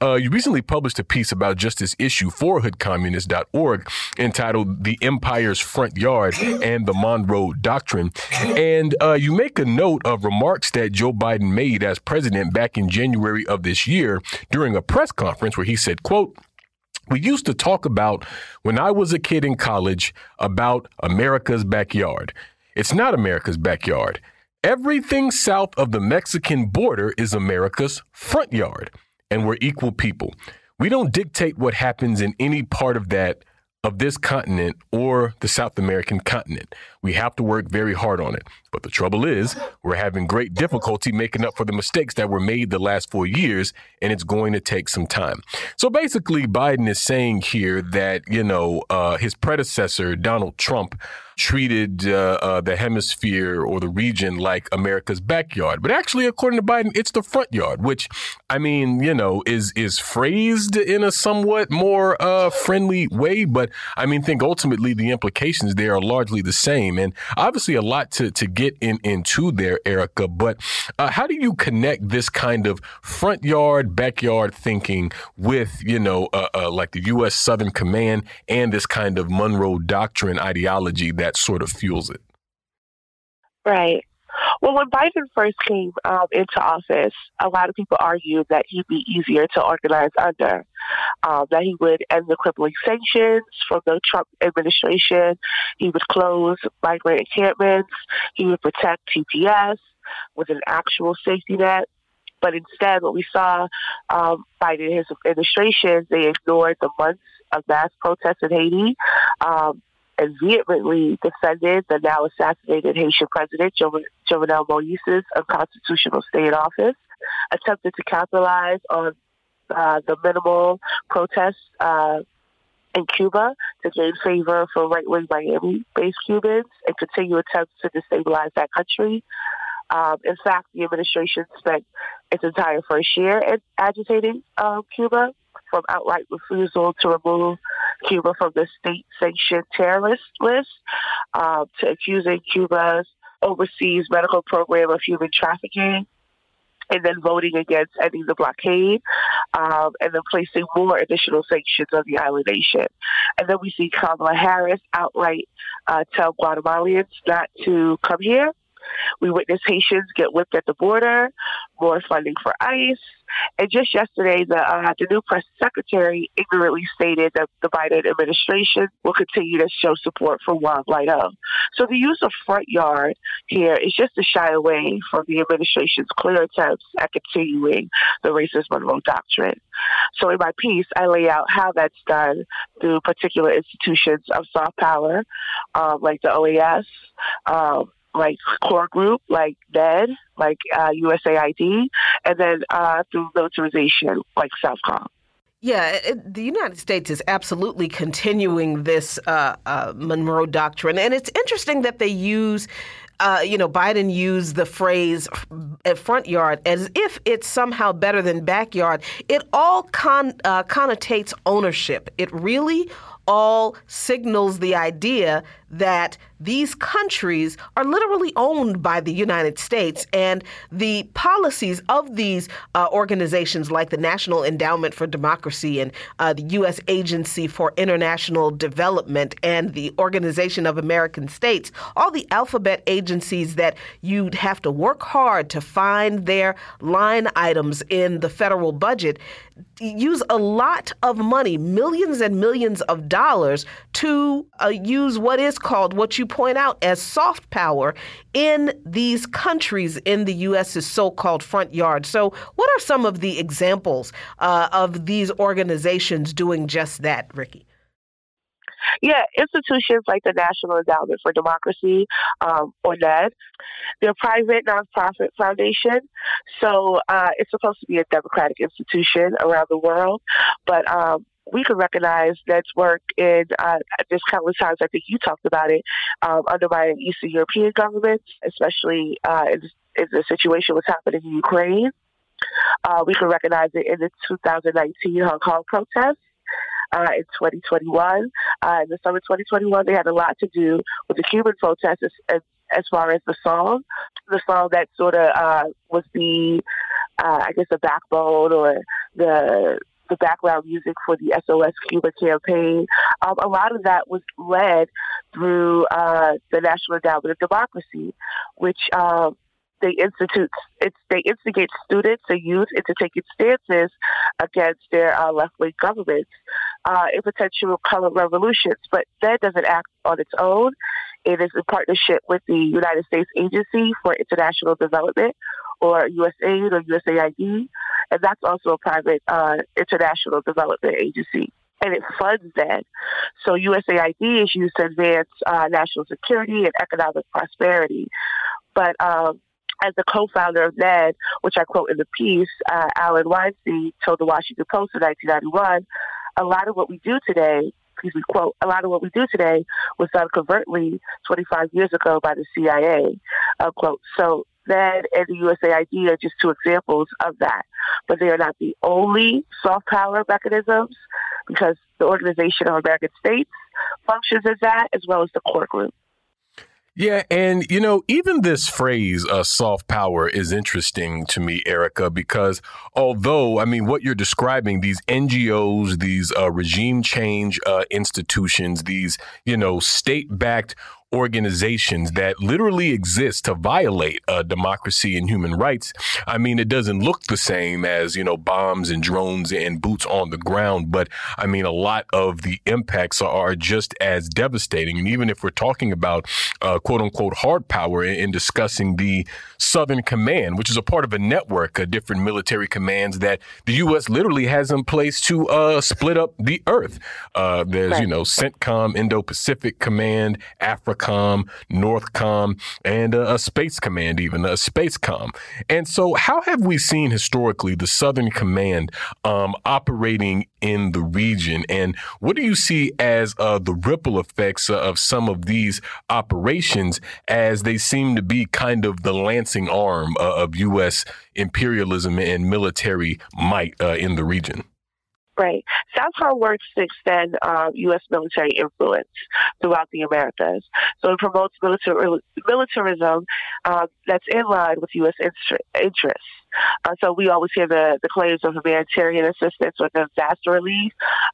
Speaker 1: Uh, you recently published a piece about just this issue for hoodcommunist.org entitled The Empire's Front Yard and the Monroe Doctrine. And uh, you make a note of remarks that Joe Biden made as president back in January of this year during a press conference where he said, quote, we used to talk about when I was a kid in college about America's backyard. It's not America's backyard. Everything south of the Mexican border is America's front yard, and we're equal people. We don't dictate what happens in any part of that of this continent or the South American continent. We have to work very hard on it. But the trouble is, we're having great difficulty making up for the mistakes that were made the last four years, and it's going to take some time. So basically, Biden is saying here that, you know, uh, his predecessor, Donald Trump, treated uh, uh, the hemisphere or the region like America's backyard. But actually, according to Biden, it's the front yard, which I mean, you know, is is phrased in a somewhat more uh, friendly way. But I mean, think ultimately the implications there are largely the same, and obviously a lot to to get in into there, Erica. But uh, how do you connect this kind of front yard, backyard thinking with you know, uh, uh, like the U.S. Southern Command and this kind of Monroe Doctrine ideology that sort of fuels it.
Speaker 6: Right. Well, when Biden first came um, into office, a lot of people argued that he'd be easier to organize under, um, that he would end the crippling sanctions from the Trump administration, he would close migrant encampments, he would protect TPS with an actual safety net. But instead, what we saw um, Biden and his administration, they ignored the months of mass protests in Haiti. Um, and vehemently defended the now assassinated Haitian president, Jovenel Moise's unconstitutional stay in office, attempted to capitalize on uh, the minimal protests uh, in Cuba to gain favor for right-wing Miami-based Cubans and continue attempts to destabilize that country. Um, in fact, the administration spent its entire first year agitating um, Cuba from outright refusal to remove Cuba from the state-sanctioned terrorist list uh, to accusing Cuba's overseas medical program of human trafficking and then voting against ending the blockade, um, and then placing more additional sanctions on the island nation. And then we see Kamala Harris outright uh, tell Guatemalans not to come here we witnessed Haitians get whipped at the border, more funding for ICE. And just yesterday, the, uh, the new press secretary ignorantly stated that the Biden administration will continue to show support for Juan Guaido. So the use of front yard here is just to shy away from the administration's clear attempts at continuing the racist Monroe Doctrine. So in my piece, I lay out how that's done through particular institutions of soft power, um, like the OAS, um, like core group, like NED, like uh, USAID, and then uh, through militarization, like SOUTHCOM.
Speaker 2: Yeah, it, the United States is absolutely continuing this uh, uh, Monroe Doctrine. And it's interesting that they use uh, you know, Biden used the phrase front yard as if it's somehow better than backyard. It all con- uh, connotates ownership. It really all signals the idea that these countries are literally owned by the United States, and the policies of these uh, organizations, like the National Endowment for Democracy and uh, the U.S. Agency for International Development and the Organization of American States, all the alphabet agencies that you'd have to work hard to find their line items in the federal budget, use a lot of money, millions and millions of dollars to uh, use what is called, what you point out as soft power in these countries in the U.S.'s so called front yard. So, what are some of the examples uh, of these organizations doing just that, Ricky?
Speaker 6: Yeah, institutions like the National Endowment for Democracy, um, or NED, they're a private nonprofit foundation. So uh, it's supposed to be a democratic institution around the world. But um, we can recognize NED's work in uh, just countless times. I think you talked about it, um, undermining Eastern European governments, especially uh, in, in the situation what's happening in Ukraine. Uh, we can recognize it in the 2019 Hong Kong protests uh, in 2021. Uh, in the summer 2021, they had a lot to do with the Cuban protests as, as far as the song, the song that sort of uh, was the, uh, I guess, the backbone or the the background music for the SOS Cuba campaign. Um, a lot of that was led through uh, the National Endowment of Democracy, which um, they institute it's they instigate students and youth into taking stances against their uh, left wing governments uh, in potential color revolutions. But that doesn't act on its own. It is in partnership with the United States Agency for International Development, or USAID or USAID, and that's also a private uh, international development agency and it funds that. So USAID is used to advance uh, national security and economic prosperity. But um, as the co-founder of NED, which I quote in the piece, uh, Allen Weinstein told the Washington Post in 1991, a lot of what we do today, excuse me, quote, a lot of what we do today was done covertly 25 years ago by the CIA, unquote. So NED and the USAID are just two examples of that. But they are not the only soft power mechanisms because the Organization of American States functions as that, as well as the core group.
Speaker 1: Yeah, and you know, even this phrase uh, soft power is interesting to me, Erica, because although, I mean, what you're describing, these NGOs, these uh, regime change uh, institutions, these, you know, state backed organizations that literally exist to violate uh, democracy and human rights. I mean, it doesn't look the same as, you know, bombs and drones and boots on the ground, but I mean, a lot of the impacts are just as devastating. And even if we're talking about uh, quote unquote hard power in, in, discussing the Southern Command, which is a part of a network of different military commands that the U.S. literally has in place to uh, split up the earth. Uh, there's, right. you know, CENTCOM, Indo Pacific Command, Africa Com, Northcom, and a, a Space Command, even a Space Com. And so, how have we seen historically the Southern Command um, operating in the region? And what do you see as uh, the ripple effects of some of these operations as they seem to be kind of the lancing arm uh, of U.S. imperialism and military might uh, in the region?
Speaker 6: Right. SOUTHCOM works to extend uh, U.S. military influence throughout the Americas. So it promotes militar- militarism uh, that's in line with U.S. interests. Uh, so we always hear the, the claims of humanitarian assistance or disaster relief,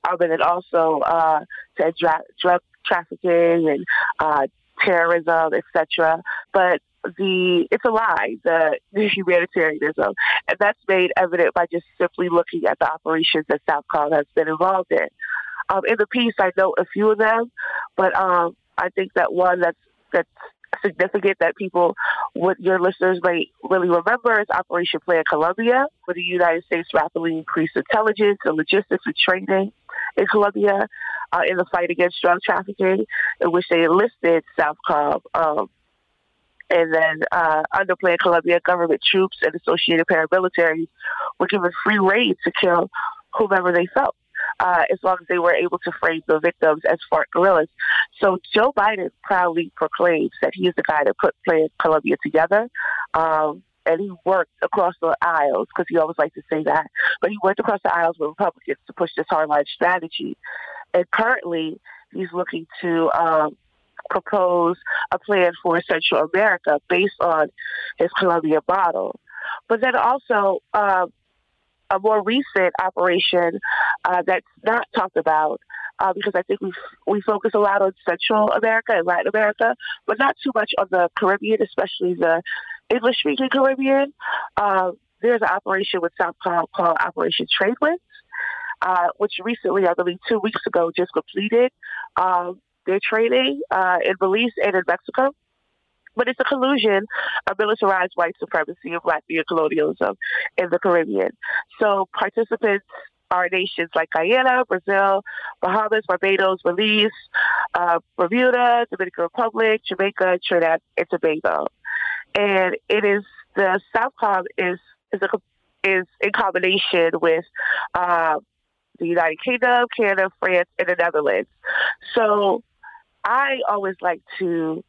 Speaker 6: um, and then also uh, to dra- drug trafficking and uh, terrorism, etc. But the it's a lie, the, the humanitarianism, and that's made evident by just simply looking at the operations that SOUTHCOM has been involved in. Um, in the piece, I note a few of them, but um, I think that one that's that's significant that people, what your listeners may really remember, is Operation Plan Colombia, where the United States rapidly increased intelligence and logistics and training in Colombia uh, in the fight against drug trafficking, in which they enlisted SOUTHCOM um, and then uh, under Plan Colombia, government troops and associated paramilitaries were given free reign to kill whomever they felt. Uh, as long as they were able to frame the victims as FARC guerrillas. So Joe Biden proudly proclaims that he is the guy that put Plan Colombia together. Um, and he worked across the aisles because he always likes to say that. But he worked across the aisles with Republicans to push this hardline strategy. And currently, he's looking to um, propose a plan for Central America based on his Colombia model. But then also uh, a more recent operation uh, that's not talked about uh, because I think we we focus a lot on Central America and Latin America, but not too much on the Caribbean, especially the English speaking Caribbean. Uh, there's an operation with SOUTHCOM called Operation Trade Winds. uh, which recently, I believe two weeks ago, just completed um, their training uh, in Belize and in Mexico. But it's a collusion of militarized white supremacy and black colonialism in the Caribbean. So participants are nations like Guyana, Brazil, Bahamas, Barbados, Belize, uh, Bermuda, Dominican Republic, Jamaica, Trinidad, and Tobago. And it is the Southcom is is a, is in combination with uh, the United Kingdom, Canada, France, and the Netherlands. So I always like to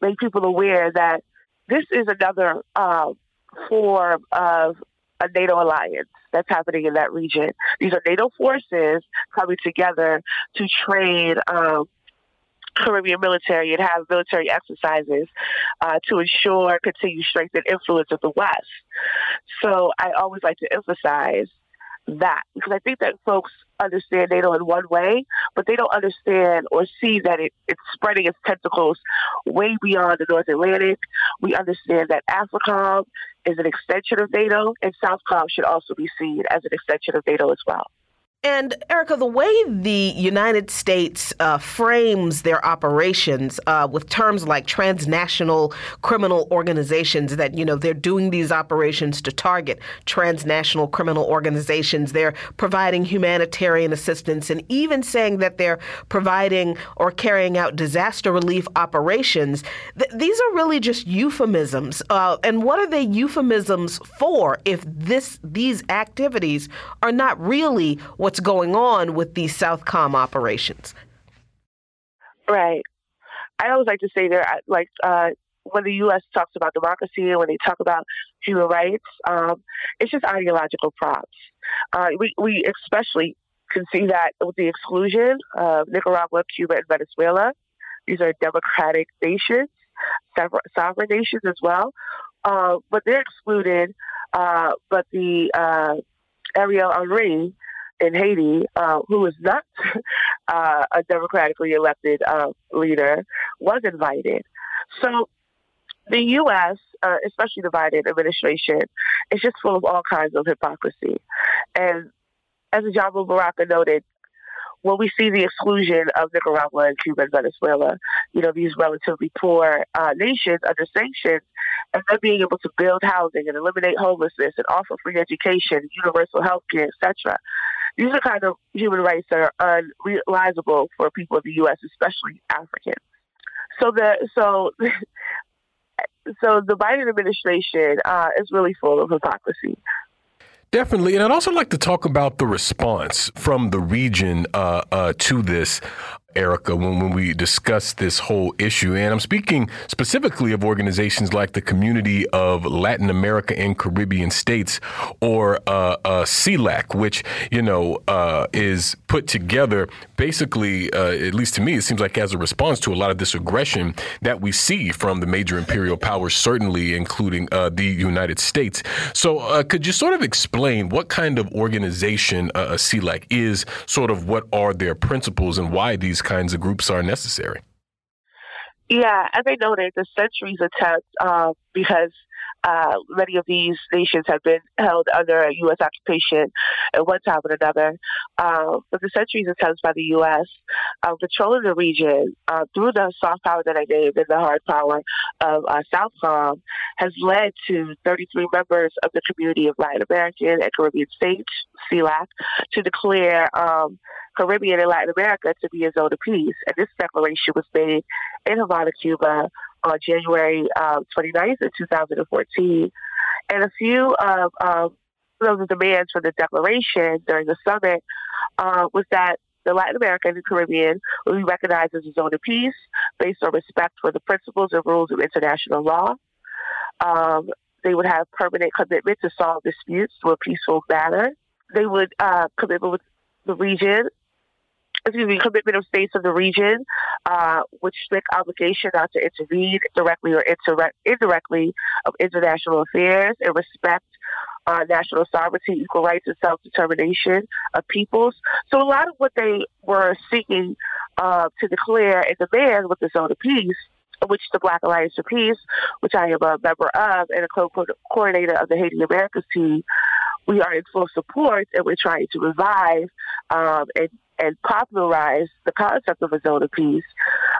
Speaker 6: make people aware that this is another uh, form of a NATO alliance that's happening in that region. These are NATO forces coming together to train um, Caribbean military and have military exercises uh, to ensure continued strength and influence of the West. So I always like to emphasize that because I think that folks understand NATO in one way, but they don't understand or see that it, it's spreading its tentacles way beyond the North Atlantic. We understand that AFRICOM is an extension of NATO, and SOUTHCOM should also be seen as an extension of NATO as well.
Speaker 2: And Erica, the way the United States uh, frames their operations uh, with terms like transnational criminal organizations, that, you know, they're doing these operations to target transnational criminal organizations, they're providing humanitarian assistance, and even saying that they're providing or carrying out disaster relief operations, th- these are really just euphemisms. Uh, and what are they euphemisms for if this these activities are not really what what's going on with these Southcom operations.
Speaker 6: Right. I always like to say there, like uh, when the U.S. talks about democracy and when they talk about human rights, um, it's just ideological props. Uh, we we especially can see that with the exclusion of Nicaragua, Cuba, and Venezuela. These are democratic nations, sovereign nations as well, uh, but they're excluded. Uh, but the uh, Ariel Henry in Haiti, uh, who was not uh, a democratically elected uh, leader, was invited. So the U.S., uh, especially the Biden administration, is just full of all kinds of hypocrisy. And as Ajamu Baraka noted, when we see the exclusion of Nicaragua and Cuba and Venezuela, you know, these relatively poor uh, nations under sanctions, and them being able to build housing and eliminate homelessness and offer free education, universal health care, etc these are kind of human rights that are unrealizable for people in the U.S., especially Africans. So the so so the Biden administration uh, is really full of hypocrisy.
Speaker 1: Definitely. And I'd also like to talk about the response from the region uh, uh, to this. Erica, when, when we discuss this whole issue. And I'm speaking specifically of organizations like the Community of Latin America and Caribbean States, or uh, uh, CELAC, which, you know, uh, is put together basically, uh, at least to me, it seems like as a response to a lot of this aggression that we see from the major imperial powers, certainly including uh, the United States. So, uh, could you sort of explain what kind of organization a CELAC is, sort of what are their principles, and why these kinds of groups are necessary?
Speaker 6: Yeah, as I noted, the centuries attempt, uh, because uh, many of these nations have been held under U.S. occupation at one time or another. Um, but the centuries attempts by the U.S. Um, controlling the region uh, through the soft power that I named and the hard power of uh, Southcom has led to 33 members of the community of Latin American and Caribbean states, CELAC, to declare um, Caribbean and Latin America to be a zone of peace. And this declaration was made in Havana, Cuba on January uh, 29th of 2014. And a few of um, those demands for the declaration during the summit uh, was that the Latin America and the Caribbean will be recognized as a zone of peace based on respect for the principles and rules of international law. Um, they would have permanent commitment to solve disputes through a peaceful manner. They would uh, commitment with the region excuse me, commitment of states of the region uh, with strict obligation not to intervene directly or indirectly of international affairs and respect uh, national sovereignty, equal rights, and self-determination of peoples. So a lot of what they were seeking uh, to declare and demand with the Zone of Peace which the Black Alliance for Peace, which I am a member of and a co-coordinator of the Haiti Americas team, we are in full support and we're trying to revive um, and, and popularize the concept of a zone of peace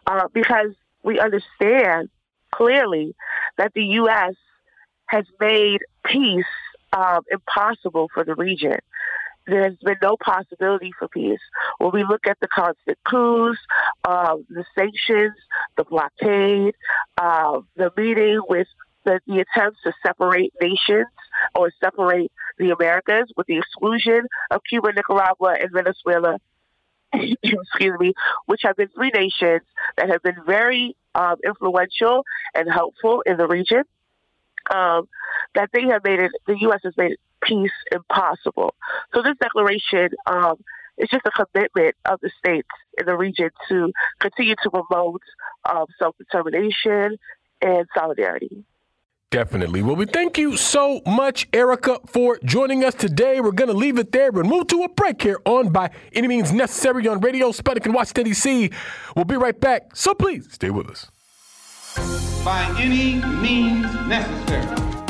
Speaker 6: uh, because we understand clearly that the U.S. has made peace um, impossible for the region. There's been no possibility for peace. When we look at the constant coups, uh, the sanctions, the blockade, uh, the meeting with the, the attempts to separate nations or separate the Americas with the exclusion of Cuba, Nicaragua, and Venezuela, excuse me, which have been three nations that have been very um, influential and helpful in the region. Um, that they have made it, the U.S. has made peace impossible. So this declaration um, is just a commitment of the states in the region to continue to promote um, self-determination and solidarity.
Speaker 1: Definitely. Well, we thank you so much, Erica, for joining us today. We're going to leave it there and move to a break here on By Any Means Necessary on Radio Sputnik and Washington, D.C. We'll be right back, so please stay with us.
Speaker 3: By any means necessary.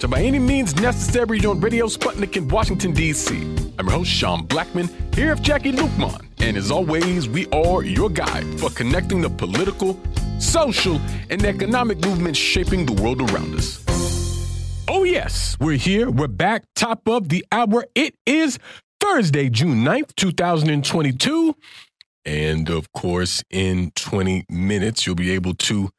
Speaker 1: To By Any Means Necessary on Radio Sputnik in Washington, D.C. I'm your host, Sean Blackmon, here with Jacquie Luqman. And as always, we are your guide for connecting the political, social, and economic movements shaping the world around us. Oh, yes, we're here. We're back, top of the hour. It is Thursday, June 9th, 2022. And of course, in 20 minutes, you'll be able to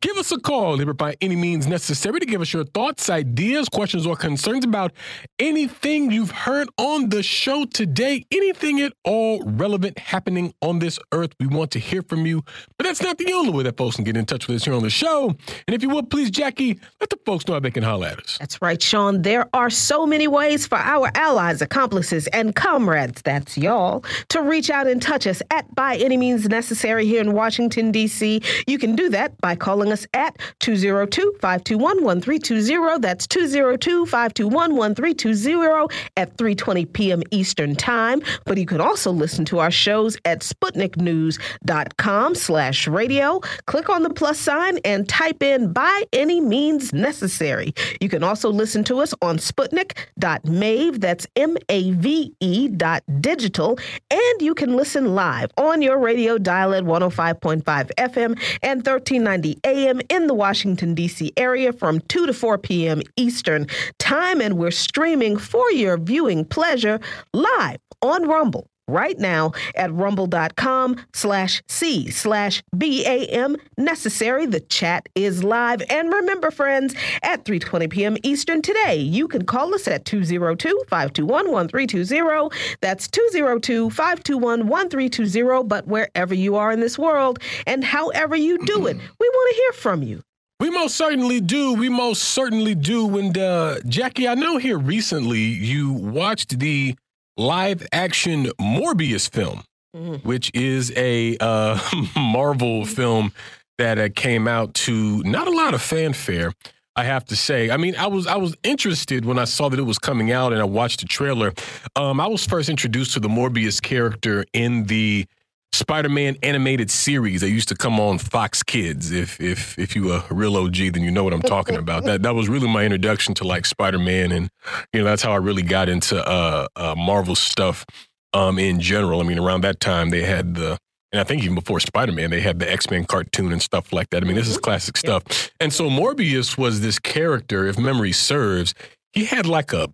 Speaker 1: Give us a call here by any means necessary to give us your thoughts, ideas, questions, or concerns about anything you've heard on the show today, anything at all relevant happening on this earth. We want to hear from you. But that's not the only way that folks can get in touch with us here on the show. And if you would, please, Jacquie, let the folks know how they can holler at us.
Speaker 2: That's right, Sean. There are so many ways for our allies, accomplices, and comrades, that's y'all, to reach out and touch us at by any means necessary here in Washington, D.C. You can do that by calling calling us at 202 521 1320. That's 202 521 1320 at 3.20 p.m. Eastern Time. But you can also listen to our shows at SputnikNews.com slash radio. Click on the plus sign and type in by any means necessary. You can also listen to us on Sputnik.mave, that's M-A-V-E dot digital, and you can listen live on your radio dial at 105.5 FM and 1390 AM in the Washington, D.C. area from 2 to 4 p.m. Eastern Time, and we're streaming for your viewing pleasure live on Rumble right now at rumble.com slash c slash bam necessary the chat is live. And remember friends at 3.20 p.m eastern today you can call us at 202-521-1320 that's 202-521-1320 but wherever you are in this world and however you do it we want to hear from you.
Speaker 1: We most certainly do. We most certainly do. And uh, Jacquie, I know here recently you watched the live action Morbius film, mm-hmm. which is a uh, Marvel film that uh, came out to not a lot of fanfare. I have to say. I mean, I was I was interested when I saw that it was coming out and I watched the trailer. Um, I was first introduced to the Morbius character in the Spider-Man animated series that used to come on Fox Kids. If if if you a real OG, then you know what I'm talking about. that that was really my introduction to like Spider-Man, and you know that's how I really got into uh, uh, Marvel stuff um, in general. I mean, around that time they had the and I think even before Spider Man, they had the X Men cartoon and stuff like that. I mean, this is mm-hmm. classic stuff. And so Morbius was this character, if memory serves, he had like a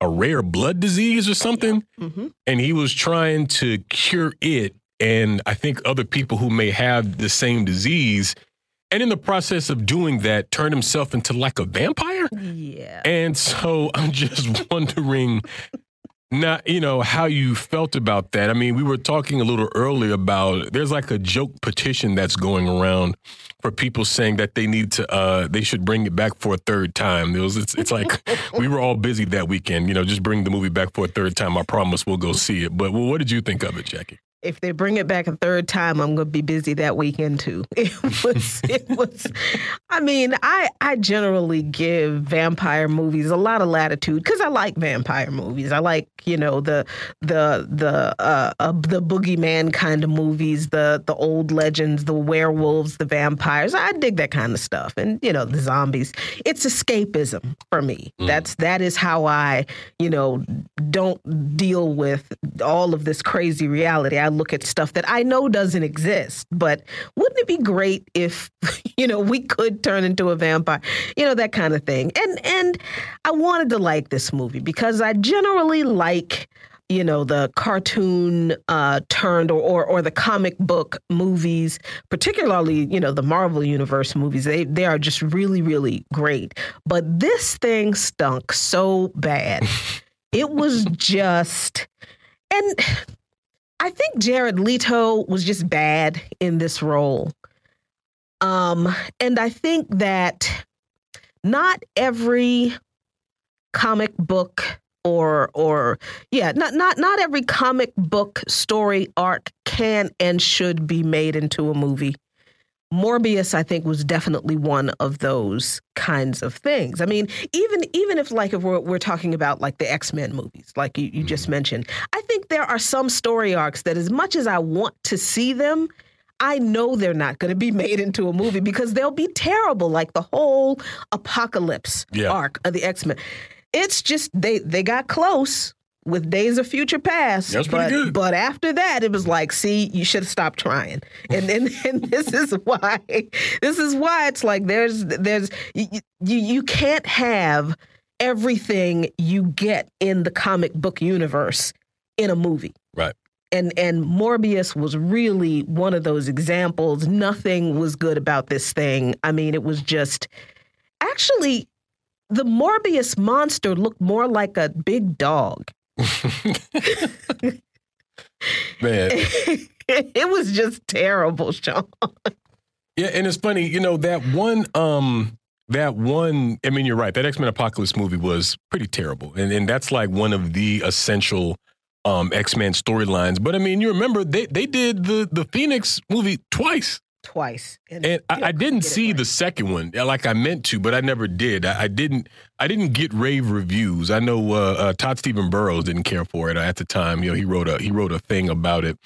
Speaker 1: a rare blood disease or something, mm-hmm. and he was trying to cure it and I think other people who may have the same disease. And in the process of doing that, turn himself into like a vampire.
Speaker 2: Yeah.
Speaker 1: And so I'm just wondering, not you know how you felt about that. I mean, we were talking a little earlier about there's like a joke petition that's going around for people saying that they need to uh they should bring it back for a third time. It was it's, it's like we were all busy that weekend. You know, just bring the movie back for a third time. I promise we'll go see it. But well, what did you think of it, Jacquie?
Speaker 2: If they bring it back a third time, I'm going to be busy that weekend too. It was, it was. I mean, I I generally give vampire movies a lot of latitude because I like vampire movies. I like you know the the the uh, uh, the boogeyman kind of movies, the the old legends, the werewolves, the vampires. I dig that kind of stuff, and you know the zombies. It's escapism for me. Mm. That's that is how I you know don't deal with all of this crazy reality. I look at stuff that I know doesn't exist, but wouldn't it be great if, you know, we could turn into a vampire, you know, that kind of thing. And and I wanted to like this movie because I generally like you know the cartoon uh, turned or, or, or the comic book movies, particularly you know the Marvel Universe movies. They they are just really really great. But this thing stunk so bad. it was just and I think Jared Leto was just bad in this role. Um, and I think that not every comic book or or yeah, not not not every comic book story arc can and should be made into a movie. Morbius, I think, was definitely one of those kinds of things. I mean, even even if like if we're, we're talking about like the X Men movies, like you, you just mm-hmm. mentioned, I think there are some story arcs that, as much as I want to see them, I know they're not going to be made into a movie because they'll be terrible, like the whole apocalypse yeah. arc of the X Men. It's just they they got close, with Days of Future Past.
Speaker 1: That's pretty
Speaker 2: but,
Speaker 1: good.
Speaker 2: But after that, it was like, see, you should have stopped trying. And and, and this is why this is why it's like there's there's you you can't have everything you get in the comic book universe in a movie.
Speaker 1: Right.
Speaker 2: And and Morbius was really one of those examples. Nothing was good about this thing. I mean, it was just actually the Morbius monster looked more like a big dog.
Speaker 1: Man.
Speaker 2: it was just terrible, Sean.
Speaker 1: Yeah, and it's funny, you know, that one um that one I mean you're right, that X-Men Apocalypse movie was pretty terrible. And and that's like one of the essential um X-Men storylines. But I mean, you remember they they did the the Phoenix movie twice
Speaker 2: twice.
Speaker 1: And, and I, I, didn't see right. the second one like I meant to, but I never did. I, I didn't. I didn't get rave reviews. I know uh, uh, Todd Steven Burroughs didn't care for it at the time. You know, he wrote a he wrote a thing about it,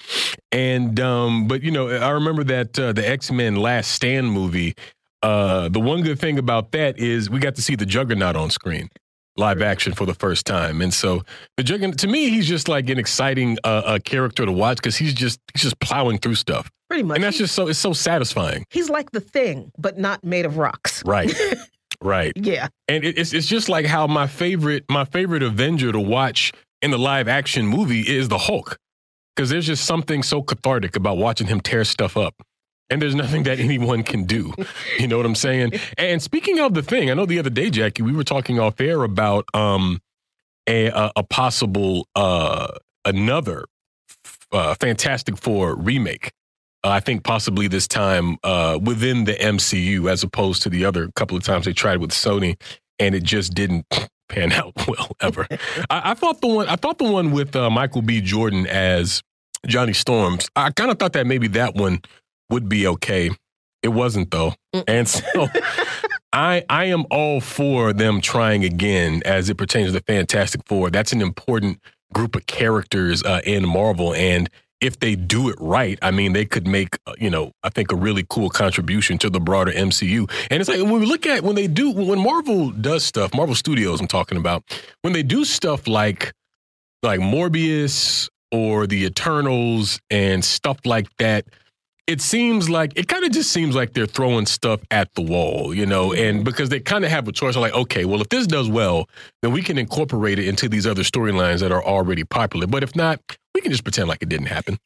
Speaker 1: and um, but you know, I remember that uh, the X Men Last Stand movie. Uh, the one good thing about that is we got to see the Juggernaut on screen live action for the first time. And so the Juggernaut, to me, he's just like an exciting uh, uh, character to watch because he's just he's just plowing through stuff.
Speaker 2: Pretty much,
Speaker 1: and that's just so it's so satisfying.
Speaker 2: He's like the thing, but not made of rocks.
Speaker 1: Right. right.
Speaker 2: Yeah.
Speaker 1: And it's it's just like how my favorite my favorite Avenger to watch in the live action movie is the Hulk. Because there's just something so cathartic about watching him tear stuff up and there's nothing that anyone can do. You know what I'm saying? And speaking of the thing, I know the other day, Jacquie, we were talking off air about um, a, a, a possible uh, another uh, Fantastic Four remake. Uh, I think possibly this time uh, within the MCU, as opposed to the other couple of times they tried with Sony, and it just didn't pan out well ever. I, I, thought the one I thought the one with uh, Michael B. Jordan as Johnny Storms. I kind of thought that maybe that one would be okay. It wasn't though. And so I I am all for them trying again as it pertains to the Fantastic Four. That's an important group of characters uh, in Marvel and if they do it right, I mean, they could make, uh, you know, I think a really cool contribution to the broader MCU. And it's like when we look at when they do, when Marvel does stuff, Marvel Studios, I'm talking about, when they do stuff like, like Morbius or the Eternals and stuff like that, it seems like it kind of just seems like they're throwing stuff at the wall, you know, and because they kind of have a choice, like, okay, well, if this does well, then we can incorporate it into these other storylines that are already popular. But if not, we can just pretend like it didn't happen,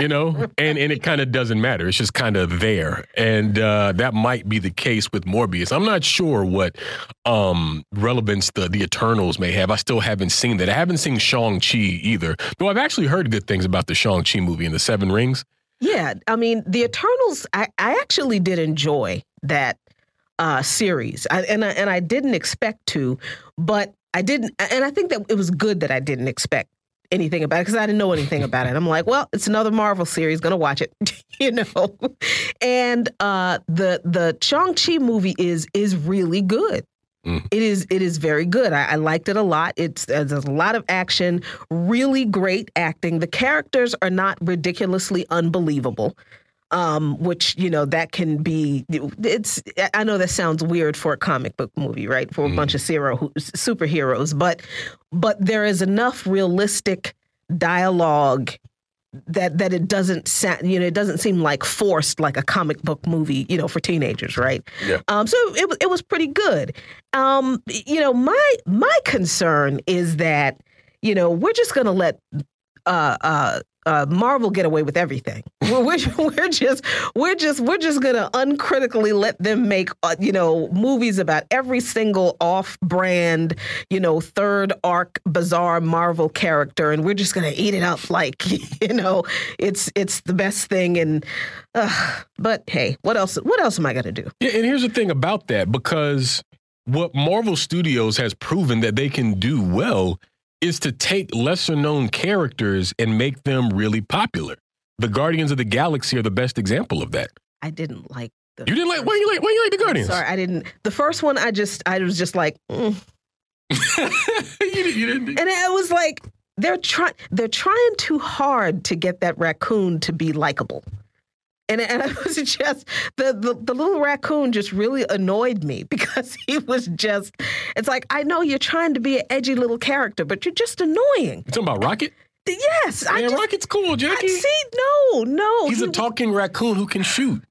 Speaker 1: you know, and and it kind of doesn't matter. It's just kind of there, and uh, that might be the case with Morbius. I'm not sure what um, relevance the the Eternals may have. I still haven't seen that. I haven't seen Shang Chi either, though I've actually heard good things about the Shang Chi movie and the Seven Rings.
Speaker 2: Yeah, I mean, the Eternals. I, I actually did enjoy that uh, series, I, and I, and I didn't expect to, but I didn't, and I think that it was good that I didn't expect anything about it because I didn't know anything about it. I'm like, well, it's another Marvel series, gonna watch it, you know. And uh, the the Shang Chi movie is is really good.
Speaker 1: Mm.
Speaker 2: It is it is very good. I, I liked it a lot. It's there's a lot of action, really great acting. The characters are not ridiculously unbelievable um, which you know that can be. It's I know that sounds weird for a comic book movie, right? For a bunch of zero superheroes, but but there is enough realistic dialogue that that it doesn't sound you know it doesn't seem like forced like a comic book movie you know for teenagers right
Speaker 1: Yeah.
Speaker 2: um so it was it was pretty good um you know my my concern is that you know we're just gonna let uh uh uh, Marvel get away with everything. We're, we're, just we're just we're just gonna uncritically let them make uh, you know movies about every single off-brand you know third arc bizarre Marvel character, and we're just gonna eat it up like you know it's it's the best thing. And uh, but hey, what else? What else am I gonna do?
Speaker 1: Yeah, and here's the thing about that because what Marvel Studios has proven that they can do well is to take lesser known characters and make them really popular. The Guardians of the Galaxy are the best example of that.
Speaker 2: I didn't like. The
Speaker 1: You didn't like why you like why you like the Guardians?
Speaker 2: Sorry, I didn't. The first one, I just I was just like. Mm.
Speaker 1: you, didn't- you didn't.
Speaker 2: And it was like they're trying they're trying too hard to get that raccoon to be likable. And, and it was just the, the the little raccoon just really annoyed me because he was just it's like I know you're trying to be an edgy little character, but you're just annoying.
Speaker 1: You talking about Rocket?
Speaker 2: Yes, I
Speaker 1: Man,
Speaker 2: just
Speaker 1: Rocket's cool,
Speaker 2: I,
Speaker 1: Jacquie.
Speaker 2: see. No, no,
Speaker 1: He's
Speaker 2: he-
Speaker 1: a talking raccoon who can shoot.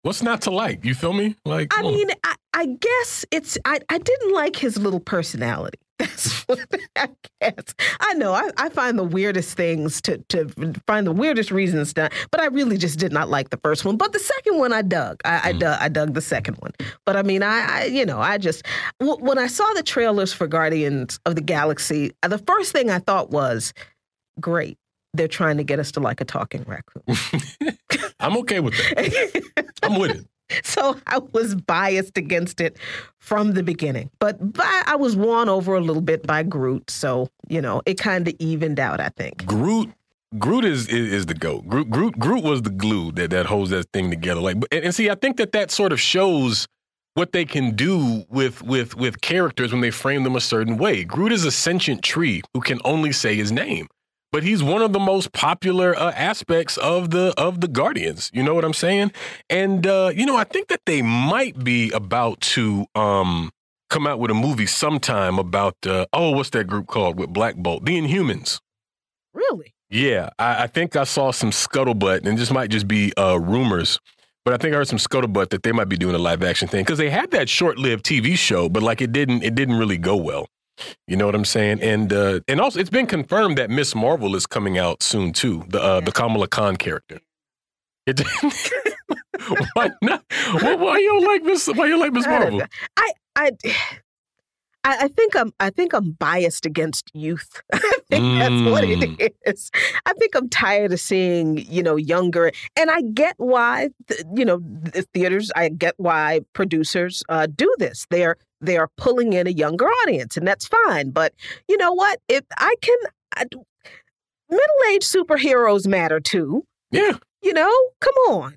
Speaker 1: What's not to like? You feel me? Like,
Speaker 2: I mean, I, I guess it's I, I didn't like his little personality. That's what I guess. I know I, I find the weirdest things to to find the weirdest reasons to, but I really just did not like the first one. But the second one I dug. I, I dug I dug the second one. But I mean, I, I you know I just w- when I saw the trailers for Guardians of the Galaxy, uh, the first thing I thought was, great. They're trying to get us to like a talking raccoon.
Speaker 1: I'm okay with that. I'm with it.
Speaker 2: So I was biased against it from the beginning. But, but I was won over a little bit by Groot. So, you know, it kind of evened out, I think.
Speaker 1: Groot Groot is, is is the goat. Groot Groot Groot was the glue that that holds that thing together. Like and, and see, I think that that sort of shows what they can do with with with characters when they frame them a certain way. Groot is a sentient tree who can only say his name. But he's one of the most popular uh, aspects of the of the Guardians. You know what I'm saying? And uh, you know, I think that they might be about to um, come out with a movie sometime about uh, oh, what's that group called with Black Bolt? The Inhumans.
Speaker 2: Really?
Speaker 1: Yeah, I, I think I saw some scuttlebutt, and this might just be uh, rumors, but I think I heard some scuttlebutt that they might be doing a live action thing because they had that short lived TV show, but like it didn't it didn't really go well. You know what I'm saying? And uh, and also it's been confirmed that Miss Marvel is coming out soon too. The uh, the Kamala Khan character. It, why not? Why, why you don't like Miss? Why you like Miss Marvel?
Speaker 2: I, I, I I think I'm I think I'm biased against youth. I think that's what
Speaker 1: Mm.
Speaker 2: it is. I think I'm tired of seeing you know younger, and I get why you know the theaters. I get why producers uh, do this. They're they are pulling in a younger audience, and that's fine. But you know what? If I can, I, middle aged superheroes matter too.
Speaker 1: Yeah.
Speaker 2: You know, come on.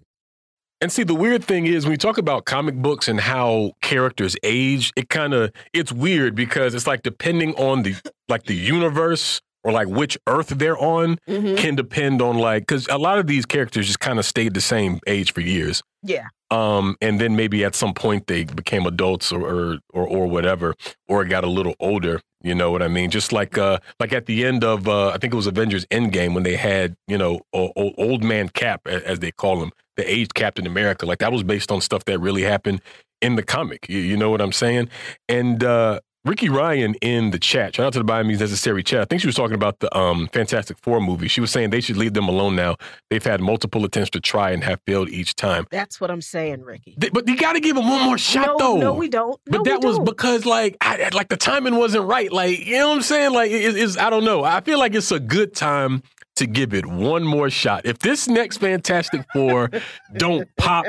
Speaker 1: And see, the weird thing is when we talk about comic books and how characters age, it kind of it's weird because it's like depending on the like the universe or like which Earth they're on
Speaker 2: Mhm.
Speaker 1: can depend on like because a lot of these characters just kind of stayed the same age for years.
Speaker 2: Yeah.
Speaker 1: Um, and then maybe at some point they became adults or or or, or whatever, or got a little older. You know what I mean? Just like uh, like at the end of uh, I think it was Avengers Endgame when they had you know o- o- old man Cap as they call him, the aged Captain America. Like that was based on stuff that really happened in the comic. You, you know what I'm saying? And uh, Ricky Ryan in the chat, shout out to the By Means Necessary chat. I think she was talking about the um, Fantastic Four movie. She was saying they should leave them alone now. They've had multiple attempts to try and have failed each time.
Speaker 2: That's what I'm saying, Ricky.
Speaker 1: They- but you got to give them one more shot,
Speaker 2: no,
Speaker 1: though.
Speaker 2: no, we don't.
Speaker 1: But that was
Speaker 2: don't.
Speaker 1: because like I, like the timing wasn't right. Like you know what I'm saying? Like it, it's I don't know. I feel like it's a good time to give it one more shot. If this next Fantastic Four don't pop,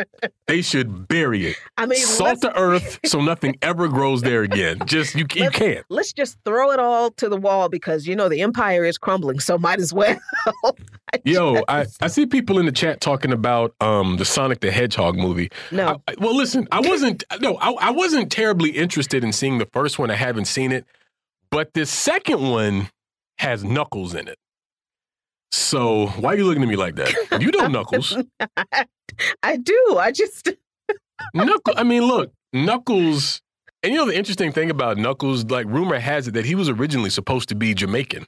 Speaker 1: they should bury it.
Speaker 2: I mean,
Speaker 1: salt the earth so nothing ever grows there again. Just you, you can't.
Speaker 2: let's just throw it all to the wall because you know the empire is crumbling, so might as well. I
Speaker 1: Yo, I, I see people in the chat talking about um the Sonic the Hedgehog movie.
Speaker 2: no.
Speaker 1: I- well, listen, I wasn't no, I, I wasn't terribly interested in seeing the first one. I haven't seen it, but the second one has Knuckles in it. So why are you looking at me like that? You know Knuckles.
Speaker 2: I do. I just
Speaker 1: Knuckles. I mean, look, Knuckles. And you know the interesting thing about Knuckles, like rumor has it that he was originally supposed to be Jamaican.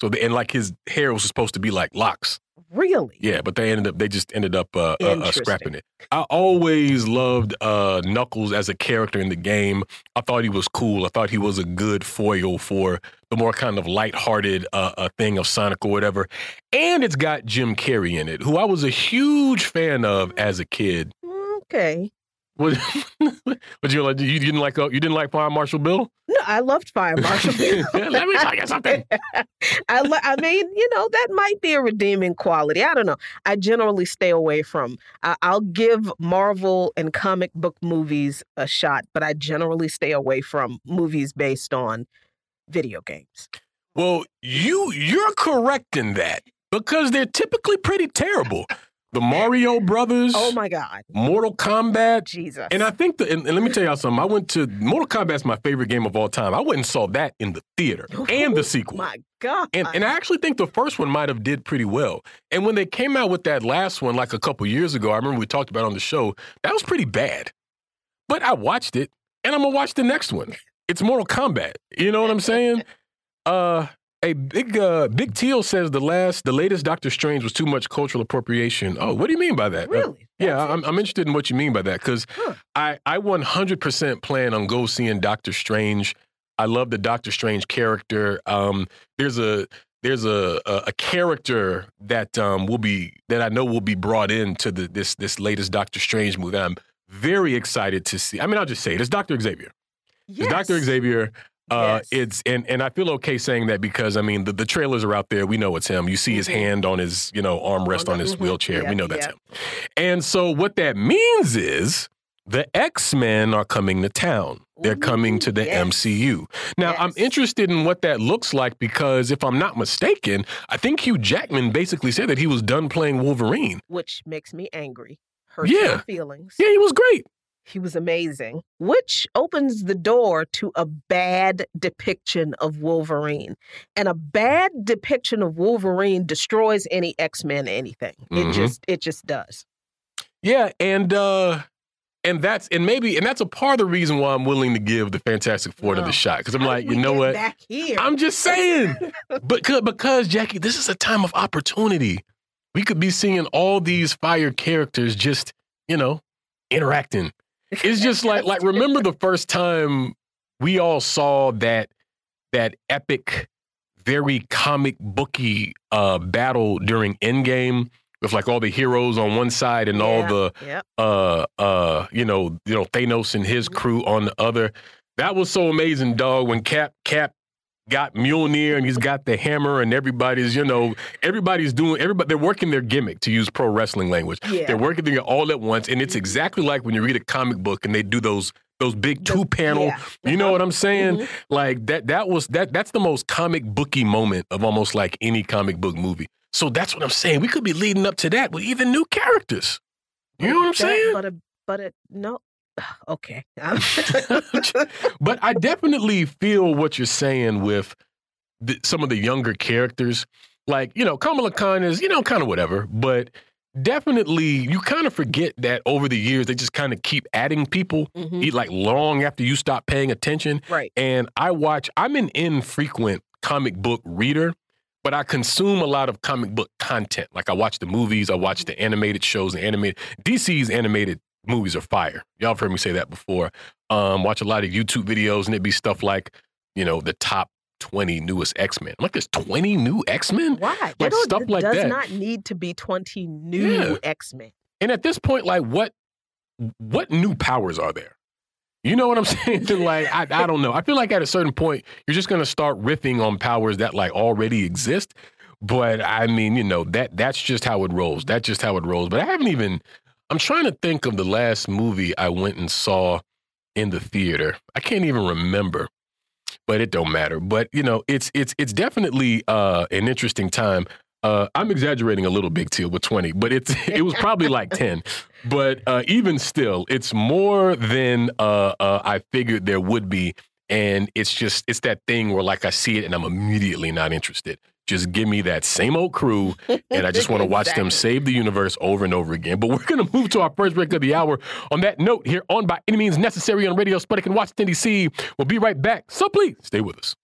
Speaker 1: So the, and like his hair was supposed to be like locks.
Speaker 2: Really.
Speaker 1: Yeah, but they ended up they just ended up uh, uh, uh, scrapping it. I always loved uh, Knuckles as a character in the game. I thought he was cool. I thought he was a good foil for the more kind of lighthearted uh, uh, thing of Sonic or whatever. And it's got Jim Carrey in it, who I was a huge fan of as a kid.
Speaker 2: Okay.
Speaker 1: What? But you like? You didn't like? uh, You didn't like Fire Marshal Bill?
Speaker 2: No, I loved Fire Marshal Bill.
Speaker 1: Let me tell you something.
Speaker 2: I, I mean, you know, that might be a redeeming quality. I don't know. I generally stay away from. I- I'll give Marvel and comic book movies a shot, but I generally stay away from movies based on video games.
Speaker 1: Well, you you're correct in that because they're typically pretty terrible. The Mario Brothers,
Speaker 2: Oh my God,
Speaker 1: Mortal Kombat,
Speaker 2: Jesus!
Speaker 1: and I think the and, and let me tell y'all something. I went to Mortal Kombat's my favorite game of all time. I went and saw that in the theater and the sequel.
Speaker 2: my God,
Speaker 1: And, and I actually think the first one might have did pretty well. And when they came out with that last one, like a couple years ago, I remember we talked about it on the show. That was pretty bad. But I watched it, and I'm gonna watch the next one. It's Mortal Kombat. You know what I'm saying? Uh, a big uh, Big Teal says the last, the latest Doctor Strange was too much cultural appropriation. Oh, what do you mean by that? Uh,
Speaker 2: really?
Speaker 1: yeah, I'm, I'm interested in what you mean by that because
Speaker 2: Huh.
Speaker 1: I, I 100% plan on go seeing Doctor Strange. I love the Doctor Strange character. Um, there's a there's a, a a character that um will be that I know will be brought into the this this latest Doctor Strange movie. I'm very excited to see. I mean, I'll just say it. It's Doctor Xavier. It's
Speaker 2: Yes.
Speaker 1: Doctor Xavier. Uh,
Speaker 2: Yes.
Speaker 1: It's and and I feel okay saying that because I mean the, the trailers are out there. We know it's him. You see his
Speaker 2: Mhm.
Speaker 1: hand on his you know armrest
Speaker 2: On
Speaker 1: on his
Speaker 2: mhm.
Speaker 1: wheelchair.
Speaker 2: Yeah,
Speaker 1: we know that's
Speaker 2: yeah.
Speaker 1: him. And so what that means is the X Men are coming to town. They're coming to the
Speaker 2: yes.
Speaker 1: MCU. Now I'm interested in what that looks like because if I'm not mistaken, I think Hugh Jackman basically said that he was done playing Wolverine.
Speaker 2: which makes me angry. Hurts
Speaker 1: Yeah.
Speaker 2: feelings.
Speaker 1: Yeah, he was great.
Speaker 2: He was amazing, which opens the door to a bad depiction of Wolverine. And a bad depiction of Wolverine destroys any X-Men anything. It just it just does.
Speaker 1: Yeah, and uh and that's and maybe and that's a part of the reason why I'm willing to give the Fantastic Four another shot because I'm like, you know what?
Speaker 2: Back here.
Speaker 1: I'm just saying. because, because Jacquie, this is a time of opportunity. We could be seeing all these fire characters just, you know, interacting. It's just like like remember the first time we all saw that that epic, very comic booky uh battle during Endgame with like all the heroes on one side and all the
Speaker 2: Yep.
Speaker 1: uh uh you know you know Thanos and his
Speaker 2: Mhm.
Speaker 1: crew on the other. That was so amazing, dog. When Cap Cap got Mjolnir and he's got the hammer and everybody's you know everybody's doing everybody they're working their gimmick to use pro wrestling language.
Speaker 2: Yeah.
Speaker 1: They're working it all at once, and it's exactly like when you read a comic book and they do those those big two panel.
Speaker 2: yeah.
Speaker 1: You know
Speaker 2: Uh-huh.
Speaker 1: what I'm saying?
Speaker 2: Mhm.
Speaker 1: Like that that was that that's the most comic booky moment of almost like any comic book movie. So that's what I'm saying. We could be leading up to that with even new characters. You know what I'm
Speaker 2: That-
Speaker 1: saying?
Speaker 2: But a but a no. Okay.
Speaker 1: but I definitely feel what you're saying with the, some of the younger characters. Like, you know, Kamala Khan is, you know, kind of whatever, but definitely you kind of forget that over the years they just kind of keep adding people,
Speaker 2: Mhm.
Speaker 1: e- like long after you stop paying attention.
Speaker 2: Right.
Speaker 1: And I watch, I'm an infrequent comic book reader, but I consume a lot of comic book content. Like I watch the movies, I watch the animated shows, the animated DC's animated movies are fire. Y'all have heard me say that before. Um, watch a lot of YouTube videos, and it'd be stuff like, you know, the top 20 newest X-Men. I'm like, there's 20 new X-Men?
Speaker 2: Why?
Speaker 1: Like stuff like
Speaker 2: does
Speaker 1: that.
Speaker 2: Does not need to be 20 new
Speaker 1: Yeah.
Speaker 2: X-Men.
Speaker 1: And at this point, like what what new powers are there? You know what I'm saying? like, I, I don't know. I feel like at a certain point, you're just gonna start riffing on powers that like already exist. But I mean, you know, that that's just how it rolls. That's just how it rolls. But I haven't even I'm trying to think of the last movie I went and saw in the theater. I can't even remember. But it don't matter. But you know, it's it's it's definitely uh, an interesting time. Uh, I'm exaggerating a little big deal with 20, but it's it was probably like 10. But uh, even still, it's more than uh, uh, I figured there would be, and it's just it's that thing where like I see it and I'm immediately not interested. Just give me that same old crew, and I just want to watch them save the universe over and over again. But we're going to move to our first break of the hour. On that note, here on By Any Means Necessary on Radio Sputnik in Washington, D.C. We'll be right back. So please stay with us.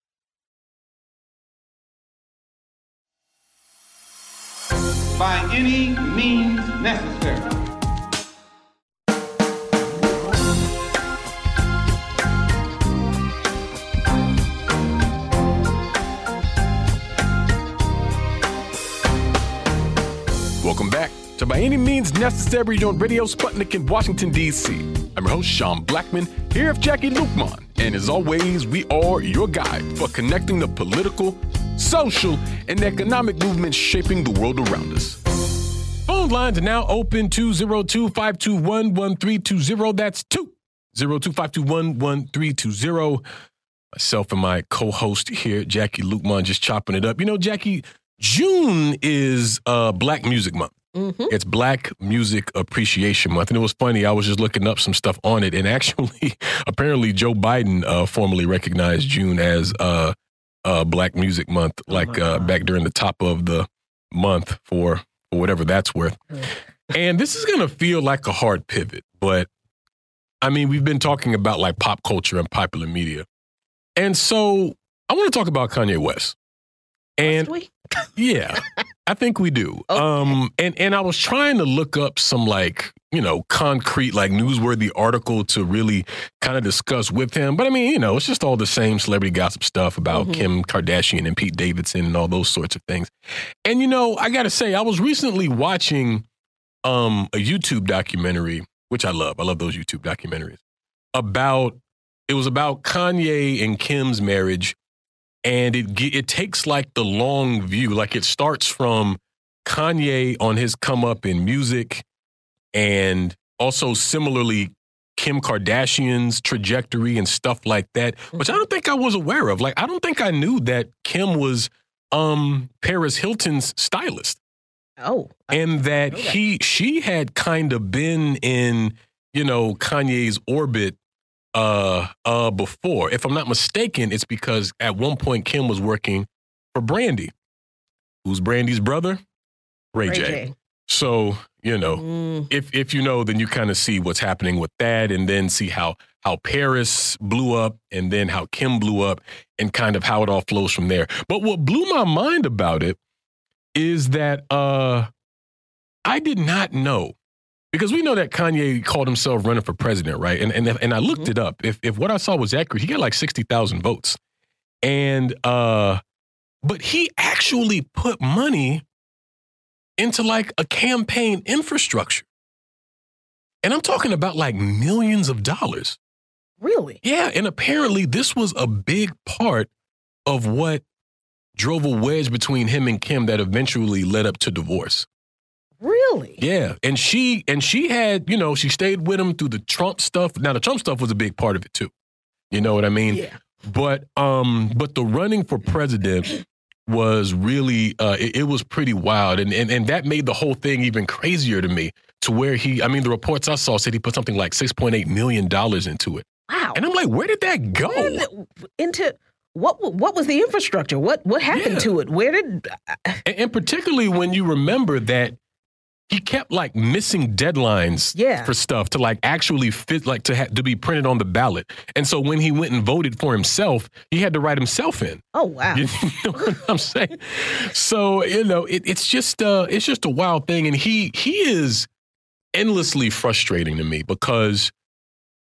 Speaker 3: by any means necessary.
Speaker 1: Welcome back to By Any Means Necessary on Radio Sputnik in Washington, D.C. I'm your host, Sean Blackmon, here with Jacquie Luqman. And as always, we are your guide for connecting the political, social, and economic movements shaping the world around us. Phone lines are now open 202 521 1320. That's 202 521 1320. Myself and my co host here, Jacquie Luqman, just chopping it up. You know, Jacquie, June is uh, Black Music Month. Mm-hmm. It's Black Music Appreciation Month. And it was funny, I was just looking up some stuff on it. And actually, apparently, Joe Biden uh, formally recognized June as uh, uh, Black Music Month, oh like uh, back during the top of the month for, for whatever that's worth. Mm. and this is going to feel like a hard pivot, but I mean, we've been talking about like pop culture and popular media. And so I want to talk about Kanye West. And yeah, I think we do. Okay. Um, and and I was trying to look up some like you know concrete like newsworthy article to really kind of discuss with him. But I mean, you know, it's just all the same celebrity gossip stuff about mm-hmm. Kim Kardashian and Pete Davidson and all those sorts of things. And you know, I got to say, I was recently watching um a YouTube documentary, which I love. I love those YouTube documentaries about. It was about Kanye and Kim's marriage and it it takes like the long view. Like it starts from Kanye on his come up in music, and also similarly Kim Kardashian's trajectory and stuff like that, which I mm-hmm. don't think I was aware of. Like I don't think I knew that Kim was um Paris Hilton's stylist.
Speaker 2: Oh.
Speaker 1: And that, that he she had kind of been in, you know, Kanye's orbit uh uh before. If I'm not mistaken, it's because at one point Kim was working for Brandy. Who's Brandy's brother? Ray, Ray J. J. So, you know, mm. if if you know, then you kind of see what's happening with that and then see how how Paris blew up and then how Kim blew up and kind of how it all flows from there. But what blew my mind about it is that uh I did not know because we know that Kanye called himself running for president, right? And and and I looked mm-hmm. it up. If if what I saw was accurate, he got like sixty thousand votes, and uh, but he actually put money into like a campaign infrastructure, and I'm talking about like millions of dollars.
Speaker 2: Really?
Speaker 1: Yeah, and apparently this was a big part of what drove a wedge between him and Kim that eventually led up to divorce.
Speaker 2: Really?
Speaker 1: Yeah. And she and she had, you know, she stayed with him through the Trump stuff. Now the Trump stuff was a big part of it too. You know what I mean?
Speaker 2: Yeah.
Speaker 1: But um, but the running for president was really uh it, it was pretty wild. And, and and that made the whole thing even crazier to me. To where he I mean the reports I saw said he put something like six point eight million dollars into it.
Speaker 2: Wow.
Speaker 1: And I'm like, where did that go? Did
Speaker 2: into what what was the infrastructure? What what happened yeah. to it? Where did
Speaker 1: and, and particularly when you remember that he kept like missing deadlines
Speaker 2: yeah.
Speaker 1: for stuff to like actually fit like to ha- to be printed on the ballot. And so when he went and voted for himself, he had to write himself in.
Speaker 2: Oh wow.
Speaker 1: You know what I'm saying? So, you know, it, it's just uh it's just a wild thing and he he is endlessly frustrating to me because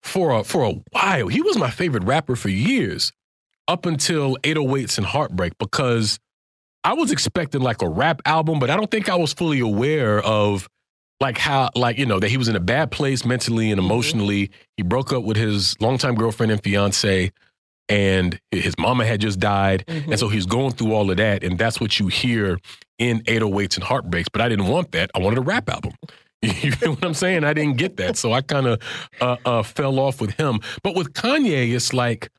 Speaker 1: for a for a while, he was my favorite rapper for years up until 808s and Heartbreak because I was expecting like a rap album, but I don't think I was fully aware of like how like you know that he was in a bad place mentally and mm-hmm. emotionally. Mm-hmm. He broke up with his longtime girlfriend and fiance. and his mama had just died. Mm-hmm. And so he's going through all of that. And that's what you hear in 808s and Heartbreaks. But I didn't want that. I wanted a rap album. You know what I'm saying? I didn't get that. So I kind of uh, uh, fell off with him. But with Kanye, it's like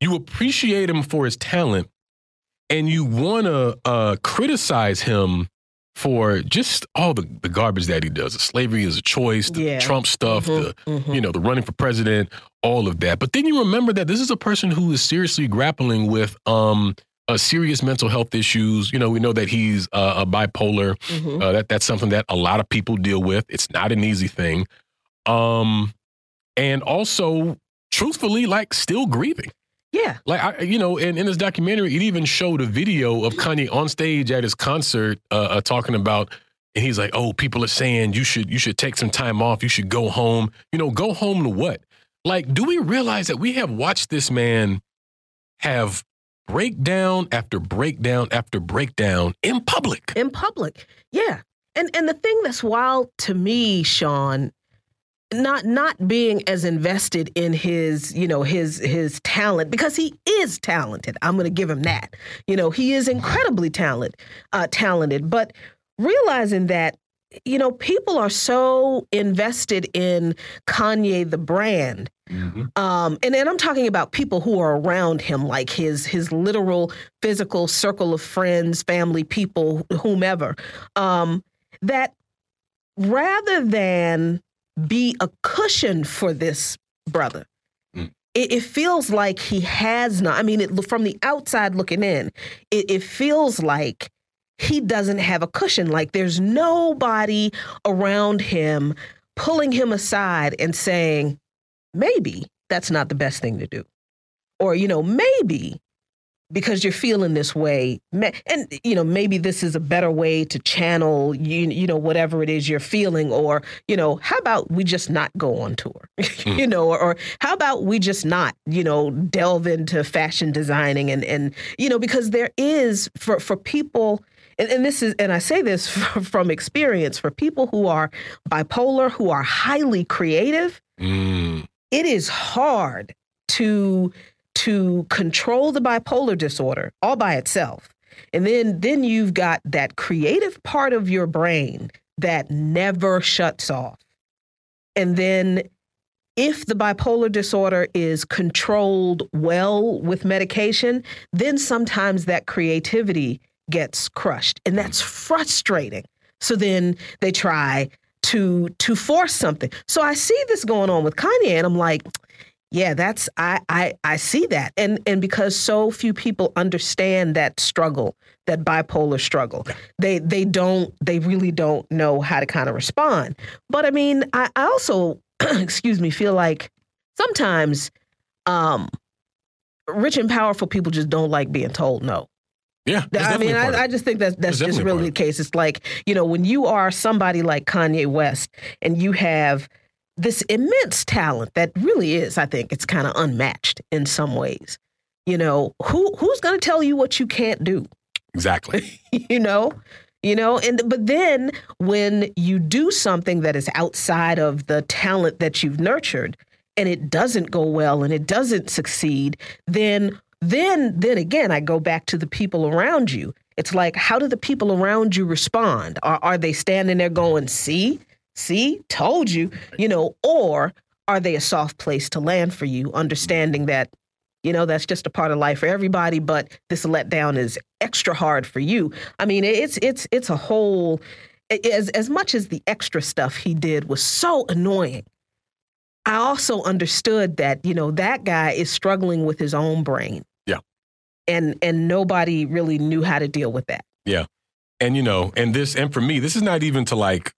Speaker 1: you appreciate him for his talent and you want to uh, criticize him for just all the, the garbage that he does. The slavery is a choice, the yeah. Trump stuff, mm-hmm, the mm-hmm. you know, the running for president, all of that. But then you remember that this is a person who is seriously grappling with um uh, serious mental health issues. You know, we know that he's uh, a bipolar. Mm-hmm. Uh, that that's something that a lot of people deal with. It's not an easy thing. Um, and also, truthfully, like still grieving.
Speaker 2: Yeah.
Speaker 1: Like, I, you know, and in this documentary, it even showed a video of Kanye on stage at his concert uh, uh, talking about, and he's like, oh, people are saying you should, you should take some time off. You should go home. You know, go home to what? Like, do we realize that we have watched this man have breakdown after breakdown after breakdown in public?
Speaker 2: In public. Yeah. And and the thing that's wild to me, Sean, not not being as invested in his you know his his talent because he is talented. I'm going to give him that. You know he is incredibly talented uh, talented. But realizing that you know people are so invested in kanye the brand mm-hmm. um, and then i'm talking about people who are around him like his his literal physical circle of friends family people whomever. Um, that rather than be a cushion for this brother. Mm. It, it, feels like he has not. I mean, it, from the outside looking in, it, it feels like he doesn't have a cushion. Like there's nobody around him pulling him aside and saying, maybe that's not the best thing to do. Or, you know, maybe because you're feeling this way and you know maybe this is a better way to channel you you know whatever it is you're feeling or you know how about we just not go on tour mm. you know or, or, how about we just not you know delve into fashion designing and and you know because there is for for people and, and this is and I say this from experience for people who are bipolar who are highly creative mm. it is hard to to control the bipolar disorder all by itself. And then then you've got that creative part of your brain that never shuts off. And then if the bipolar disorder is controlled well with medication, then sometimes that creativity gets crushed and that's frustrating. So then they try to to force something. So I see this going on with Kanye and I'm like, yeah, that's I, I I see that. And and because so few people understand that struggle, that bipolar struggle. They they don't they really don't know how to kind of respond. But I mean, I, I also excuse me, feel like sometimes um rich and powerful people just don't like being told no.
Speaker 1: Yeah,
Speaker 2: I mean, I, I, just think that that's just really the case. It's like you know, when you are somebody like Kanye West and you have this immense talent that really is, I think, it's kind of unmatched in some ways. You know, who who's going to tell you what you can't do?
Speaker 1: Exactly.
Speaker 2: you know, you know, and but then when you do something that is outside of the talent that you've nurtured and it doesn't go well and it doesn't succeed, then then then again I go back to the people around you. It's like how do the people around you respond? Are are they standing there going, "See? See, told you, you know, or are they a soft place to land for you, understanding that, you know, that's just a part of life for everybody, but this letdown is extra hard for you. I mean, it's it's it's a whole as as much as the extra stuff he did was so annoying. I also understood that, you know, that guy is struggling with his own brain.
Speaker 1: Yeah.
Speaker 2: And and nobody really knew how to deal with that.
Speaker 1: Yeah. And you know, and this and for me, this is not even to like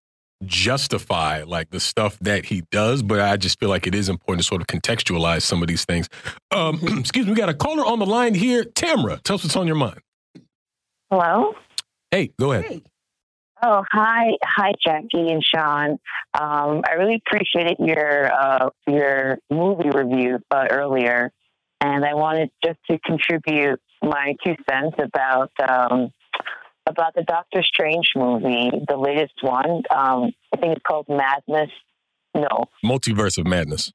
Speaker 1: justify like the stuff that he does, but I just feel like it is important to sort of contextualize some of these things. Um, excuse me, we got a caller on the line here. Tamra, tell us what's on your mind.
Speaker 7: Hello.
Speaker 1: Hey, go ahead. Hey.
Speaker 7: Oh, hi, hi, Jacquie and Sean. Um, I really appreciated your uh, your movie review uh, earlier, and I wanted just to contribute my two cents about um, about the Doctor Strange movie, the latest one. Um, I think it's called Madness. No.
Speaker 1: Multiverse of Madness.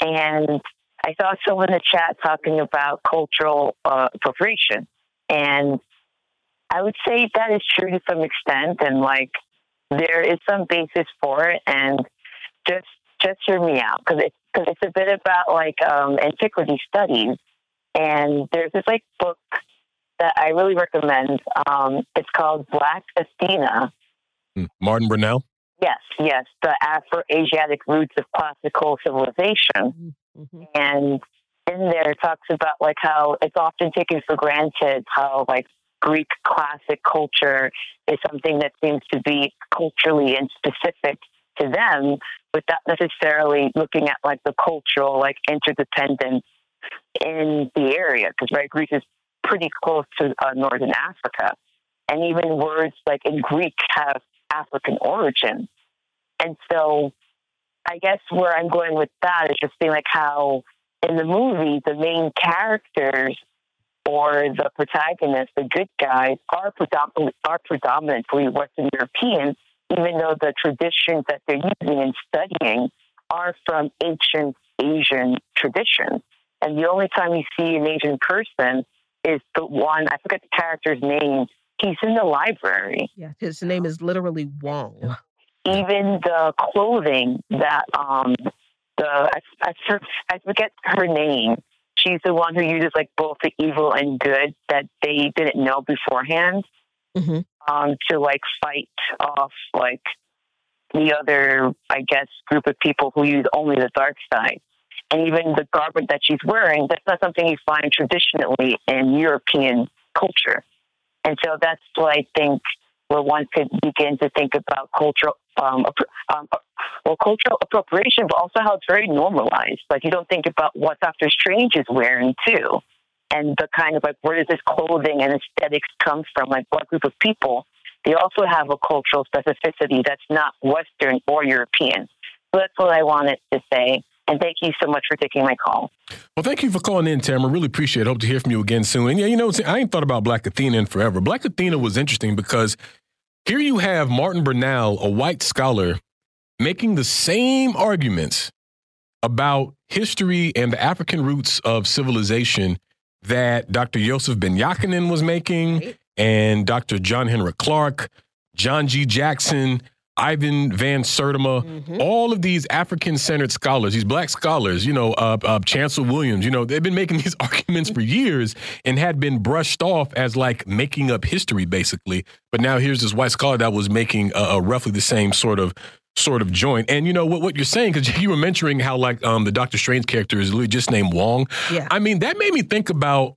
Speaker 7: And I saw someone in the chat talking about cultural uh, appropriation, and I would say that is true to some extent, and like there is some basis for it, and just just hear me out because it's it's a bit about like um, antiquity studies, and there's this like book that I really recommend. Um, it's called Black Athena.
Speaker 1: Hmm. Martin Bernal.
Speaker 7: Yes, yes, the Afro-Asiatic roots of classical civilization, mm-hmm. and in there it talks about like how it's often taken for granted how like Greek classic culture is something that seems to be culturally and specific to them without necessarily looking at like the cultural like interdependence in the area because right Greece is pretty close to uh, northern Africa and even words like in Greek have African origin and so I guess where I'm going with that is just being like how in the movie the main characters or the protagonists, the good guys, are predominantly, are predominantly Western Europeans, even though the traditions that they're using and studying are from ancient Asian traditions. And the only time you see an Asian person is the one, I forget the character's name, he's in the library.
Speaker 2: Yeah, his name is literally Wong.
Speaker 7: Even the clothing that, um, the, I, I, I forget her name, she's the one who uses like both the evil and good that they didn't know beforehand mm-hmm. um, to like fight off like the other, I guess, group of people who use only the dark side. And even the garment that she's wearing, that's not something you find traditionally in European culture. And so that's what I think where one could begin to think about cultural um, um, well, cultural appropriation, but also how it's very normalized. Like you don't think about what Doctor Strange is wearing too, and the kind of like where does this clothing and aesthetics come from? Like what group of people? They also have a cultural specificity that's not Western or European. So that's what I wanted to say. And thank you so much for taking my call.
Speaker 1: Well, thank you for calling in, Tamara. Really appreciate it. Hope to hear from you again soon. And yeah, you know, I ain't thought about Black Athena in forever. Black Athena was interesting because here you have Martin Bernal, a white scholar, making the same arguments about history and the African roots of civilization that Dr. Yosef Ben Jochannan was making, and Dr. John Henrik Clarke, John G. Jackson, Ivan Van Sertima, mm-hmm. all of these African centered scholars, these black scholars, you know, uh, uh, Chancellor Williams, you know, they've been making these arguments for years and had been brushed off as like making up history, basically. But now here's this white scholar that was making a, a roughly the same sort of sort of joint. And you know what what you're saying because you were mentioning how like um the Doctor Strange character is literally just named Wong.
Speaker 2: Yeah.
Speaker 1: I mean that made me think about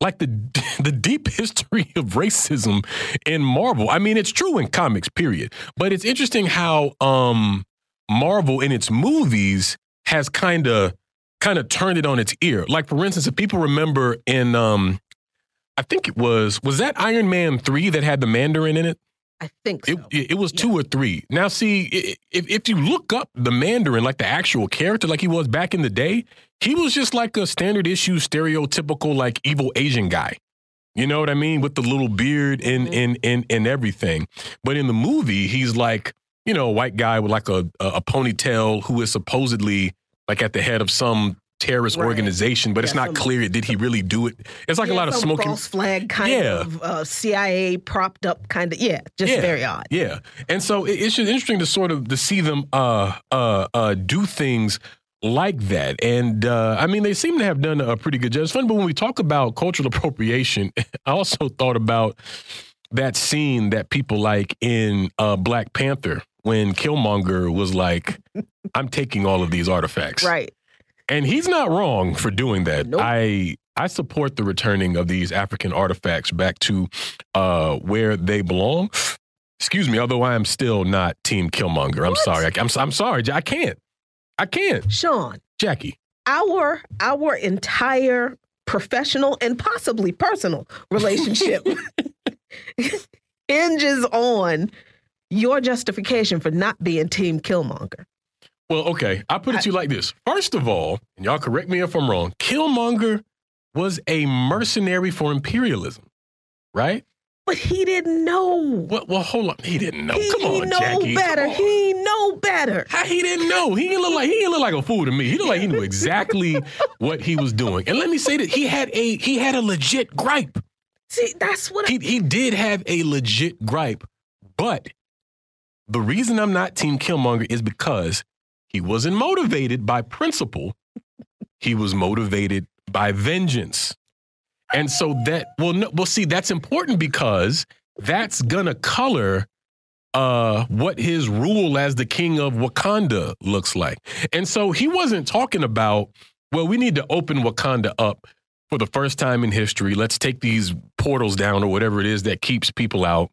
Speaker 1: like the the deep history of racism in Marvel. I mean, it's true in comics, period. But it's interesting how um Marvel in its movies has kind of kind of turned it on its ear. Like for instance, if people remember in um I think it was was that Iron Man 3 that had the Mandarin in it?
Speaker 2: I think so.
Speaker 1: It, it was yeah. two or three. Now, see, if, if you look up the Mandarin, like the actual character, like he was back in the day, he was just like a standard issue, stereotypical, like evil Asian guy. You know what I mean? With the little beard and, mm-hmm. and, and, and everything. But in the movie, he's like, you know, a white guy with like a, a ponytail who is supposedly like at the head of some terrorist right. organization, but yeah, it's not some, clear did he really do it. It's like
Speaker 2: yeah,
Speaker 1: a lot of smoking
Speaker 2: false flag kind yeah. of uh, CIA propped up kind of yeah, just
Speaker 1: yeah,
Speaker 2: very odd.
Speaker 1: Yeah, and so it, it's just interesting to sort of to see them uh, uh, uh, do things like that. And uh, I mean, they seem to have done a pretty good job. It's funny, but when we talk about cultural appropriation, I also thought about that scene that people like in uh, Black Panther when Killmonger was like, "I'm taking all of these artifacts."
Speaker 2: Right.
Speaker 1: And he's not wrong for doing that. Nope. I I support the returning of these African artifacts back to uh, where they belong. Excuse me, although I am still not Team Killmonger. What? I'm sorry. I, am I'm sorry. I can't. I can't.
Speaker 2: Sean.
Speaker 1: Jacquie.
Speaker 2: Our our entire professional and possibly personal relationship hinges on your justification for not being Team Killmonger.
Speaker 1: Well, okay. I put it to you like this. First of all, and y'all correct me if I'm wrong, Killmonger was a mercenary for imperialism, right?
Speaker 2: But he didn't know.
Speaker 1: Well, well hold on. He didn't know.
Speaker 2: He
Speaker 1: Come on,
Speaker 2: know
Speaker 1: Jacquie.
Speaker 2: better.
Speaker 1: Come on.
Speaker 2: He know better.
Speaker 1: How he didn't know? He didn't look like he didn't look like a fool to me. He looked like he knew exactly what he was doing. And let me say that he had a he had a legit gripe.
Speaker 2: See, that's what. I,
Speaker 1: He he did have a legit gripe, but the reason I'm not Team Killmonger is because he wasn't motivated by principle. He was motivated by vengeance. And so that well no, well see that's important because that's gonna color uh what his rule as the king of Wakanda looks like. And so he wasn't talking about well we need to open Wakanda up for the first time in history. Let's take these portals down or whatever it is that keeps people out.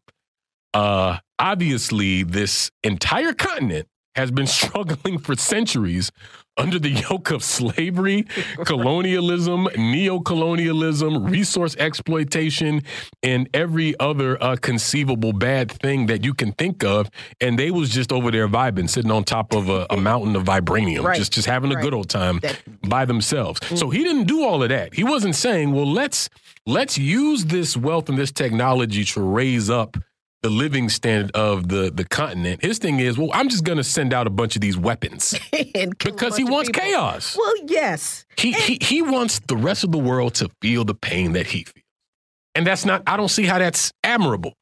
Speaker 1: Uh obviously this entire continent has been struggling for centuries under the yoke of slavery, colonialism, neo-colonialism, resource exploitation, and every other uh, conceivable bad thing that you can think of. And they was just over there vibing, sitting on top of a, a mountain of vibranium,
Speaker 2: Right.
Speaker 1: just just having a
Speaker 2: Right.
Speaker 1: good old time
Speaker 2: That-
Speaker 1: by themselves. So he didn't do all of that. He wasn't saying, well, let's let's use this wealth and this technology to raise up the living standard of the the continent. His thing is, well, I'm just going to send out a bunch of these weapons
Speaker 2: and
Speaker 1: because he wants chaos.
Speaker 2: Well, yes.
Speaker 1: He, he he wants the rest of the world to feel the pain that he feels. And that's not I don't see how that's admirable.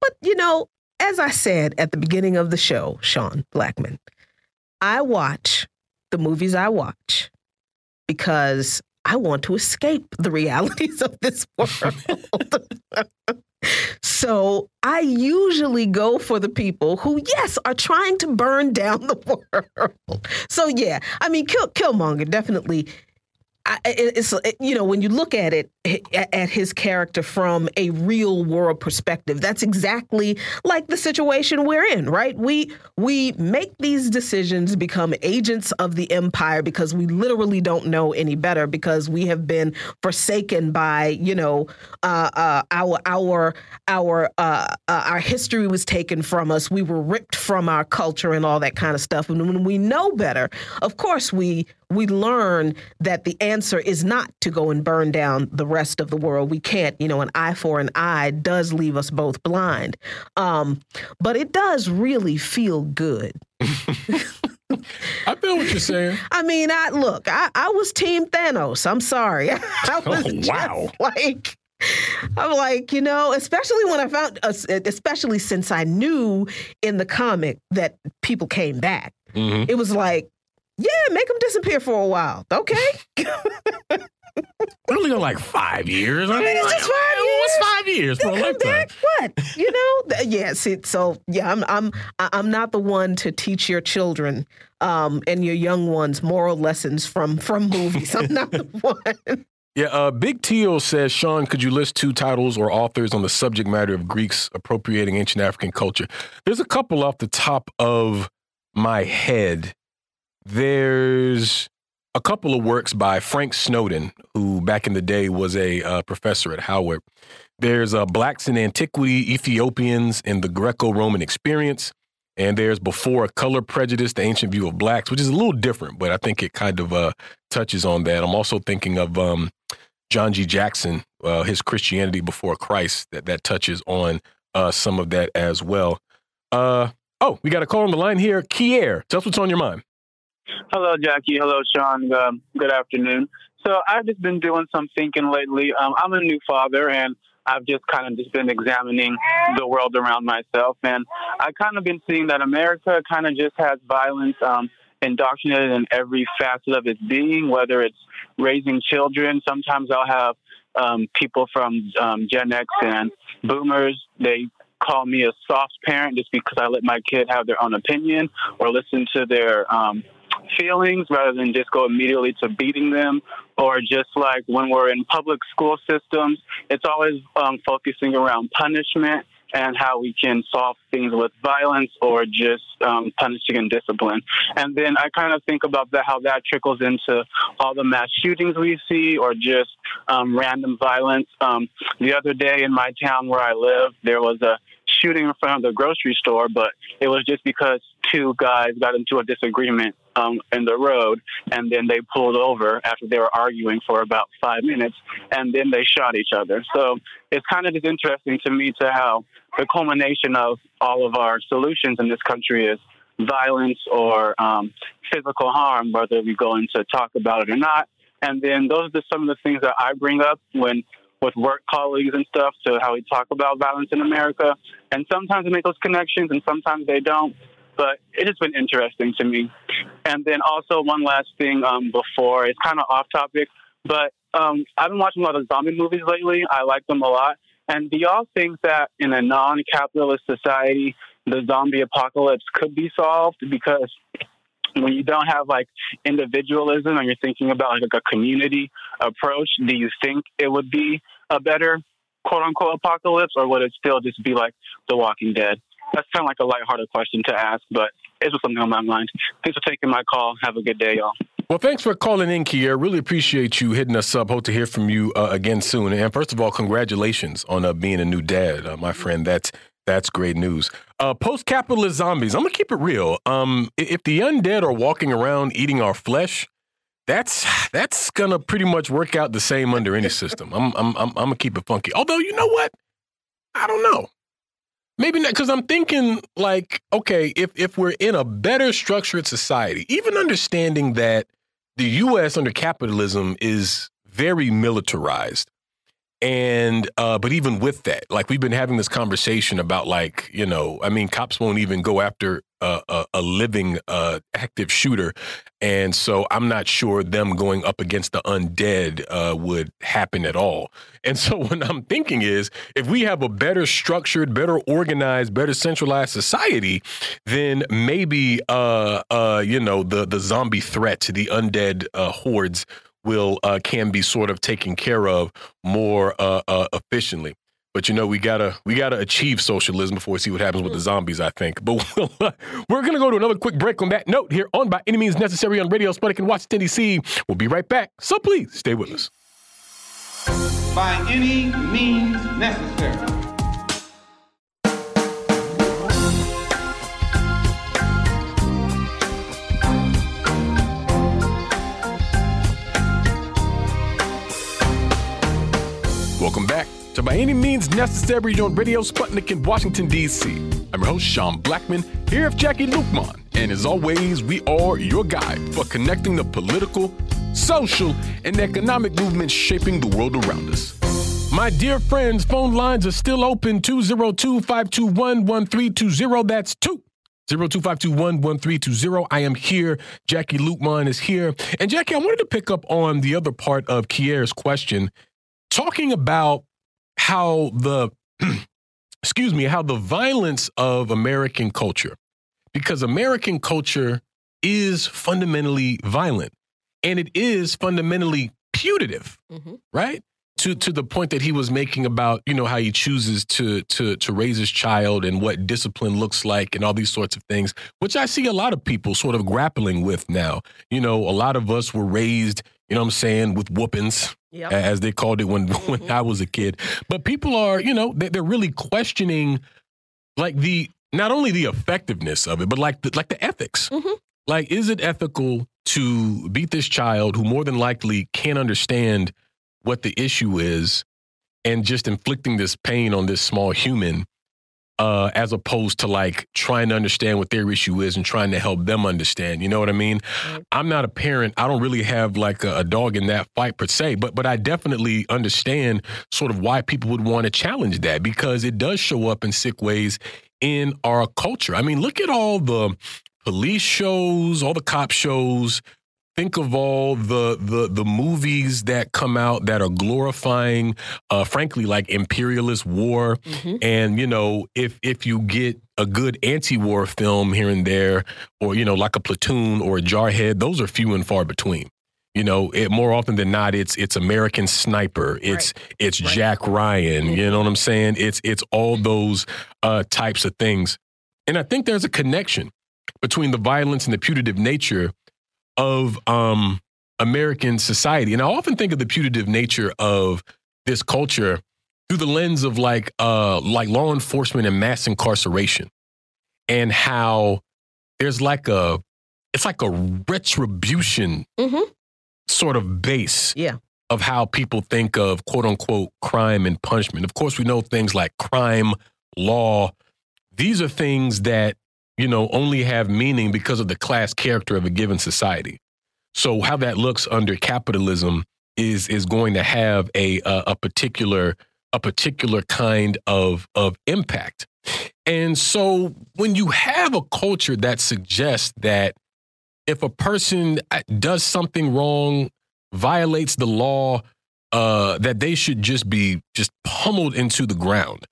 Speaker 2: But, you know, as I said at the beginning of the show, Sean Blackmon, I watch the movies I watch because I want to escape the realities of this world. so I usually go for the people who, yes, are trying to burn down the world. So, yeah, I mean, Kill, Killmonger definitely. I, it's it- you know when you look at it at at his character from a real world perspective that's exactly like the situation we're in right? We we make these decisions become agents of the empire because we literally don't know any better because we have been forsaken by you know uh, uh, our our our uh, uh, our history was taken from us. We were ripped from our culture and all that kind of stuff. And when we know better of course we we learn that the answer is not to go and burn down the rest of the world. We can't, you know, an eye for an eye does leave us both blind. Um, but it does really feel good.
Speaker 1: I feel what you're saying.
Speaker 2: I mean, I look, I, I was Team Thanos. I'm sorry. I was
Speaker 1: Oh, wow.
Speaker 2: like I'm like, you know, especially when I found, uh, especially since I knew in the comic that people came back.
Speaker 1: Mhm.
Speaker 2: It was like, yeah, make them disappear for a while, okay?
Speaker 1: We're only on like five years. I mean,
Speaker 2: it's
Speaker 1: like,
Speaker 2: just five years.
Speaker 1: What's five years for a lifetime?
Speaker 2: what? You know? Yeah. See, so yeah, I'm I'm I'm not the one to teach your children um, and your young ones moral lessons from from movies. I'm not the one.
Speaker 1: Yeah, uh, Big Teal says, Sean, could you list two titles or authors on the subject matter of Greeks appropriating ancient African culture? There's a couple off the top of my head. There's a couple of works by Frank Snowden, who back in the day was a uh, professor at Howard. There's uh, Blacks in Antiquity, Ethiopians, and the Greco Roman Experience. And there's Before Color Prejudice, the Ancient View of Blacks, which is a little different, but I think it kind of uh, touches on that. I'm also thinking of um, John G. Jackson, uh, his Christianity Before Christ, that, that touches on uh, some of that as well. Uh, oh, we got a call on the line here. Kier, tell us what's on your mind.
Speaker 8: Hello, Jacquie. Hello, Sean. Um, good afternoon. So I've just been doing some thinking lately. Um, I'm a new father, and I've just kind of just been examining the world around myself, and I kind of been seeing that America kind of just has violence um, indoctrinated in every facet of its being, whether it's raising children. Sometimes I'll have um, people from um, Gen X and Boomers. They call me a soft parent just because I let my kid have their own opinion or listen to their um, feelings rather than just go immediately to beating them or just like when we're in public school systems it's always um, focusing around punishment and how we can solve things with violence or just um, punishing and discipline. And then I kind of think about that, how that trickles into all the mass shootings we see or just um, random violence. Um, the other day in my town where I live, there was a shooting in front of the grocery store, but it was just because two guys got into a disagreement um, in the road, and then they pulled over after they were arguing for about five minutes, and then they shot each other. So it's kind of just interesting to me to how the culmination of all of our solutions in this country is violence or um, physical harm, whether we go into talk about it or not. And then those are just some of the things that I bring up when with work colleagues and stuff to how we talk about violence in America. And sometimes they make those connections and sometimes they don't. But it has been interesting to me. And then also one last thing um, before it's kind of off topic, but um, I've been watching a lot of zombie movies lately. I like them a lot. And do y'all think that in a non-capitalist society, the zombie apocalypse could be solved? Because when you don't have like individualism and you're thinking about like a community approach, do you think it would be a better quote unquote apocalypse or would it still just be like The Walking Dead? That's kind of like a lighthearted question to ask, but it's just something on my mind. Thanks for taking my call. Have a good day, y'all.
Speaker 1: Well, thanks for calling in, Kier. Really appreciate you hitting us up. Hope to hear from you uh, again soon. And first of all, congratulations on uh, being a new dad, uh, my friend. That's that's great news. Uh, Post-capitalist zombies. I'm gonna keep it real. Um, if the undead are walking around eating our flesh, that's that's gonna pretty much work out the same under any system. I'm I'm I'm, I'm gonna keep it funky. Although you know what, I don't know. Maybe not because I'm thinking like, okay, if if we're in a better structured society, even understanding that the U.S. under capitalism is very militarized and uh, but even with that, like we've been having this conversation about like you know, I mean, cops won't even go after a, a, a living uh, active shooter, and so I'm not sure them going up against the undead uh, would happen at all. And so what I'm thinking is, if we have a better structured, better organized, better centralized society, then maybe uh, uh, you know the the zombie threat to the undead uh, hordes will uh, can be sort of taken care of more uh, uh, efficiently. But you know, we gotta we gotta achieve socialism before we see what happens with the zombies. I think. But we'll, uh, we're gonna go to another quick break on that note here on By Any Means Necessary on Radio Sputnik in Washington D.C. We'll be right back. So please stay with us.
Speaker 3: By any means necessary.
Speaker 1: Welcome back to By Any Means Necessary on Radio Sputnik in Washington, D.C. I'm your host, Sean Blackmon, here with Jacquie Luqman. And as always, we are your guide for connecting the political, social, and economic movements shaping the world around us. My dear friends, phone lines are still open 202 521 1320. That's 2 0252 I am here. Jacquie Luqman is here. And Jacquie, I wanted to pick up on the other part of Kier's question talking about how the excuse me, how the violence of American culture, because American culture is fundamentally violent and it is fundamentally putative, mm-hmm. right? To to the point that he was making about, you know, how he chooses to to to raise his child and what discipline looks like and all these sorts of things, which I see a lot of people sort of grappling with now. You know, a lot of us were raised, you know what I'm saying, with whoopings, yep. as they called it when mm-hmm. when I was a kid. But people are, you know, they're really questioning like the not only the effectiveness of it, but like the, like the ethics. Mm-hmm. Like, is it ethical to beat this child who more than likely can't understand what the issue is, and just inflicting this pain on this small human? Uh, as opposed to like trying to understand what their issue is and trying to help them understand. You know what I mean? Right. I'm not a parent. I don't really have like a, a, dog in that fight per se, but but I definitely understand sort of why people would want to challenge that because it does show up in sick ways in our culture. I mean, look at all the police shows, all the cop shows, think of all the the the movies that come out that are glorifying uh frankly like imperialist war mm-hmm. and you know if if you get a good anti-war film here and there or you know like a platoon or a jarhead those are few and far between you know it more often than not it's it's american sniper it's right. it's right. jack ryan mm-hmm. you know what i'm saying it's it's all those uh types of things and i think there's a connection between the violence and the putative nature of um, American society. And I often think of the putative nature of this culture through the lens of like uh like law enforcement and mass incarceration and how there's like a it's like a retribution
Speaker 2: mm-hmm.
Speaker 1: sort of base
Speaker 2: Yeah.
Speaker 1: of how people think of quote unquote crime and punishment. Of course, we know things like crime, law. These are things that, you know, only have meaning because of the class character of a given society. So how that looks under capitalism is is going to have a a, a particular a particular kind of of impact. And so when you have a culture that suggests that if a person uh, does something wrong, violates the law, uh, that they should just be just pummeled into the ground.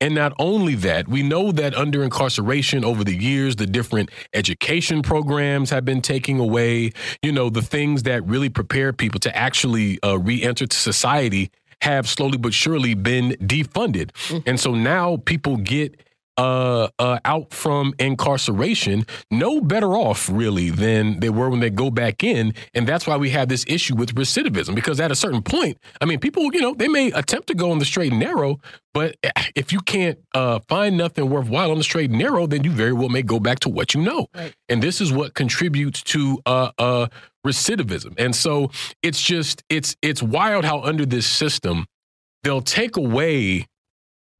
Speaker 1: And not only that, we know that under incarceration over the years, the different education programs have been taking away, you know, the things that really prepare people to actually uh, re enter to society have slowly but surely been defunded. And so now people get uh, uh, out from incarceration no better off really than they were when they go back in, and that's why we have this issue with recidivism. Because at a certain point, I mean, people, you know, they may attempt to go on the straight and narrow, but if you can't uh, find nothing worthwhile on the straight and narrow, then you very well may go back to what you know.
Speaker 2: Right.
Speaker 1: And this is what contributes to uh, uh, recidivism. And so it's just it's it's wild how under this system they'll take away.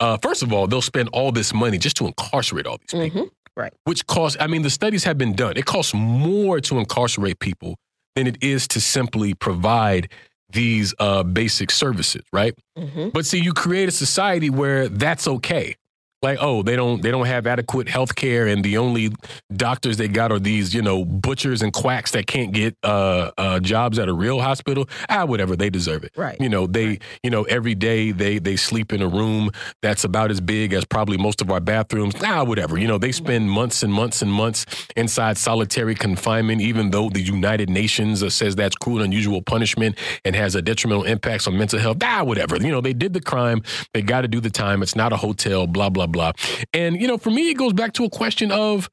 Speaker 1: Uh, first of all, they'll spend all this money just to incarcerate all these people,
Speaker 2: Mhm. Right.
Speaker 1: which costs. I mean, the studies have been done. It costs more to incarcerate people than it is to simply provide these uh, basic services, right?
Speaker 2: Mhm.
Speaker 1: But see, you create a society where that's okay. Like, oh, they don't they don't have adequate health care, and the only doctors they got are these, you know, butchers and quacks that can't get uh, uh, jobs at a real hospital. Ah, whatever, they deserve it.
Speaker 2: Right.
Speaker 1: You know, they, you know, every day they they sleep in a room that's about as big as probably most of our bathrooms. Ah, whatever. You know, they spend months and months and months inside solitary confinement, even though the United Nations uh, says that's cruel and unusual punishment and has a detrimental impacts on mental health. Ah, whatever. You know, they did the crime. They got to do the time. It's not a hotel. Blah blah blah. And you know, for me, it goes back to a question of,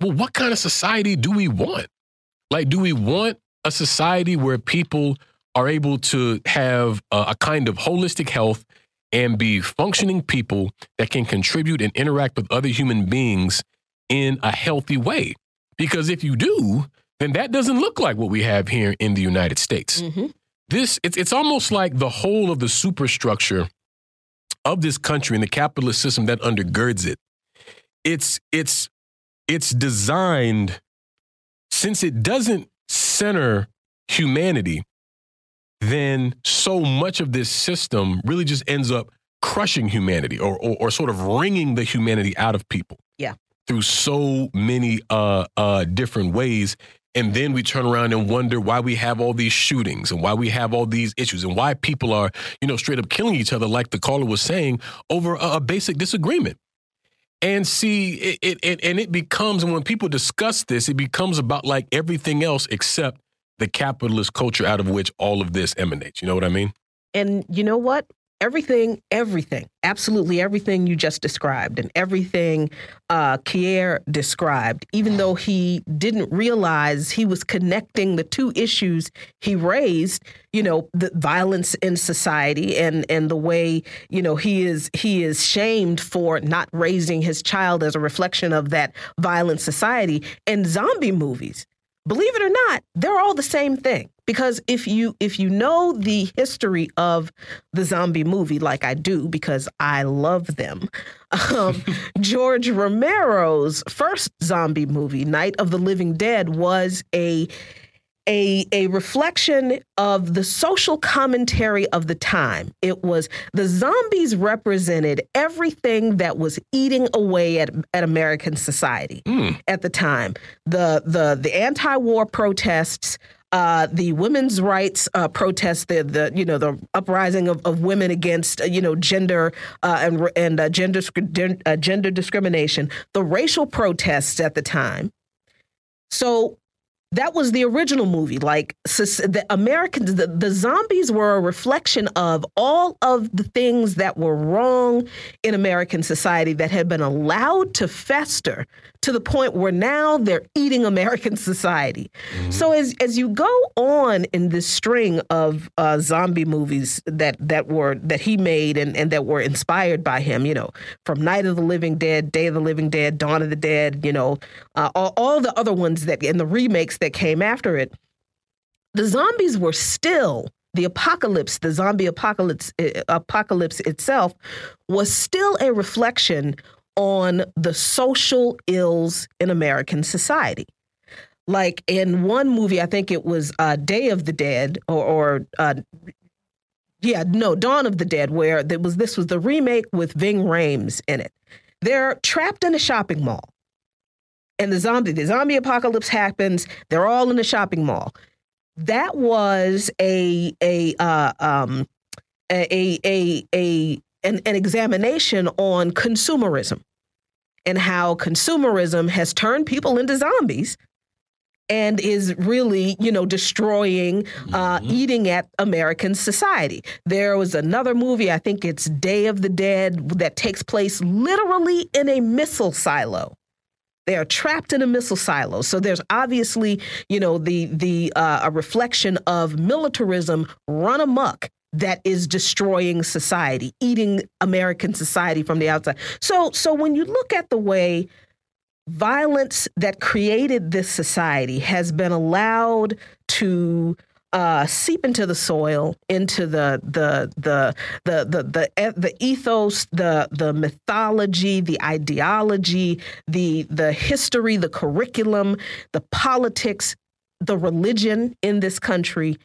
Speaker 1: well, what kind of society do we want? Like, do we want a society where people are able to have a, a kind of holistic health and be functioning people that can contribute and interact with other human beings in a healthy way? Because if you do, then that doesn't look like what we have here in the United States.
Speaker 2: Mhm.
Speaker 1: This it's it's almost like the whole of the superstructure of this country and the capitalist system that undergirds it. It's it's it's designed since it doesn't center humanity, then so much of this system really just ends up crushing humanity or, or, or sort of wringing the humanity out of people.
Speaker 2: Yeah.
Speaker 1: Through so many uh, uh, different ways. And then we turn around and wonder why we have all these shootings and why we have all these issues and why people are, you know, straight up killing each other, like the caller was saying, over a, a basic disagreement. And see, it, it, it and it becomes, and when people discuss this, it becomes about like everything else except the capitalist culture out of which all of this emanates. You know what I mean?
Speaker 2: And you know what? Everything, everything, absolutely everything you just described and everything uh, Kier described, even though he didn't realize he was connecting the two issues he raised, you know, the violence in society and, and the way, you know, he is he is shamed for not raising his child as a reflection of that violent society. And zombie movies believe it or not they're all the same thing. Because if you if you know the history of the zombie movie like i do because i love them um, george romero's first zombie movie night of the living dead was a a, a reflection of the social commentary of the time. It was the zombies represented everything that was eating away at, at American society
Speaker 1: Mm.
Speaker 2: at the time. The the the anti-war protests, uh, the women's rights uh, protests, the the you know the uprising of, of women against uh, you know gender uh, and and uh, gender uh, gender discrimination, the racial protests at the time. So that was the original movie. Like the Americans, the, the zombies were a reflection of all of the things that were wrong in American society that had been allowed to fester to the point where now they're eating American society. Mm-hmm. So as as you go on in this string of uh, zombie movies that that were that he made and, and that were inspired by him, you know, from Night of the Living Dead, Day of the Living Dead, Dawn of the Dead, you know, uh, all, all the other ones that and the remakes that came after it, the zombies were still the apocalypse, the zombie apocalypse, uh, apocalypse itself, was still a reflection on the social ills in American society. Like in one movie, I think it was uh, Day of the Dead, or, or uh, yeah, no, Dawn of the Dead, where there was this was the remake with Ving Rhames in it. They're trapped in a shopping mall, and the zombie the zombie apocalypse happens. They're all in a shopping mall. That was a a uh, um, a a a an, an examination on consumerism and how consumerism has turned people into zombies and is really, you know, destroying, uh, mm-hmm. eating at American society. There was another movie, I think it's Day of the Dead, that takes place literally in a missile silo. They are trapped in a missile silo. So there's obviously, you know, the the uh, a reflection of militarism run amok that is destroying society, eating American society from the outside. So so when you look at the way violence that created this society has been allowed to uh, seep into the soil, into the the the the the the, the ethos, the the mythology, the ideology, the the history, the curriculum, the politics, the religion in this country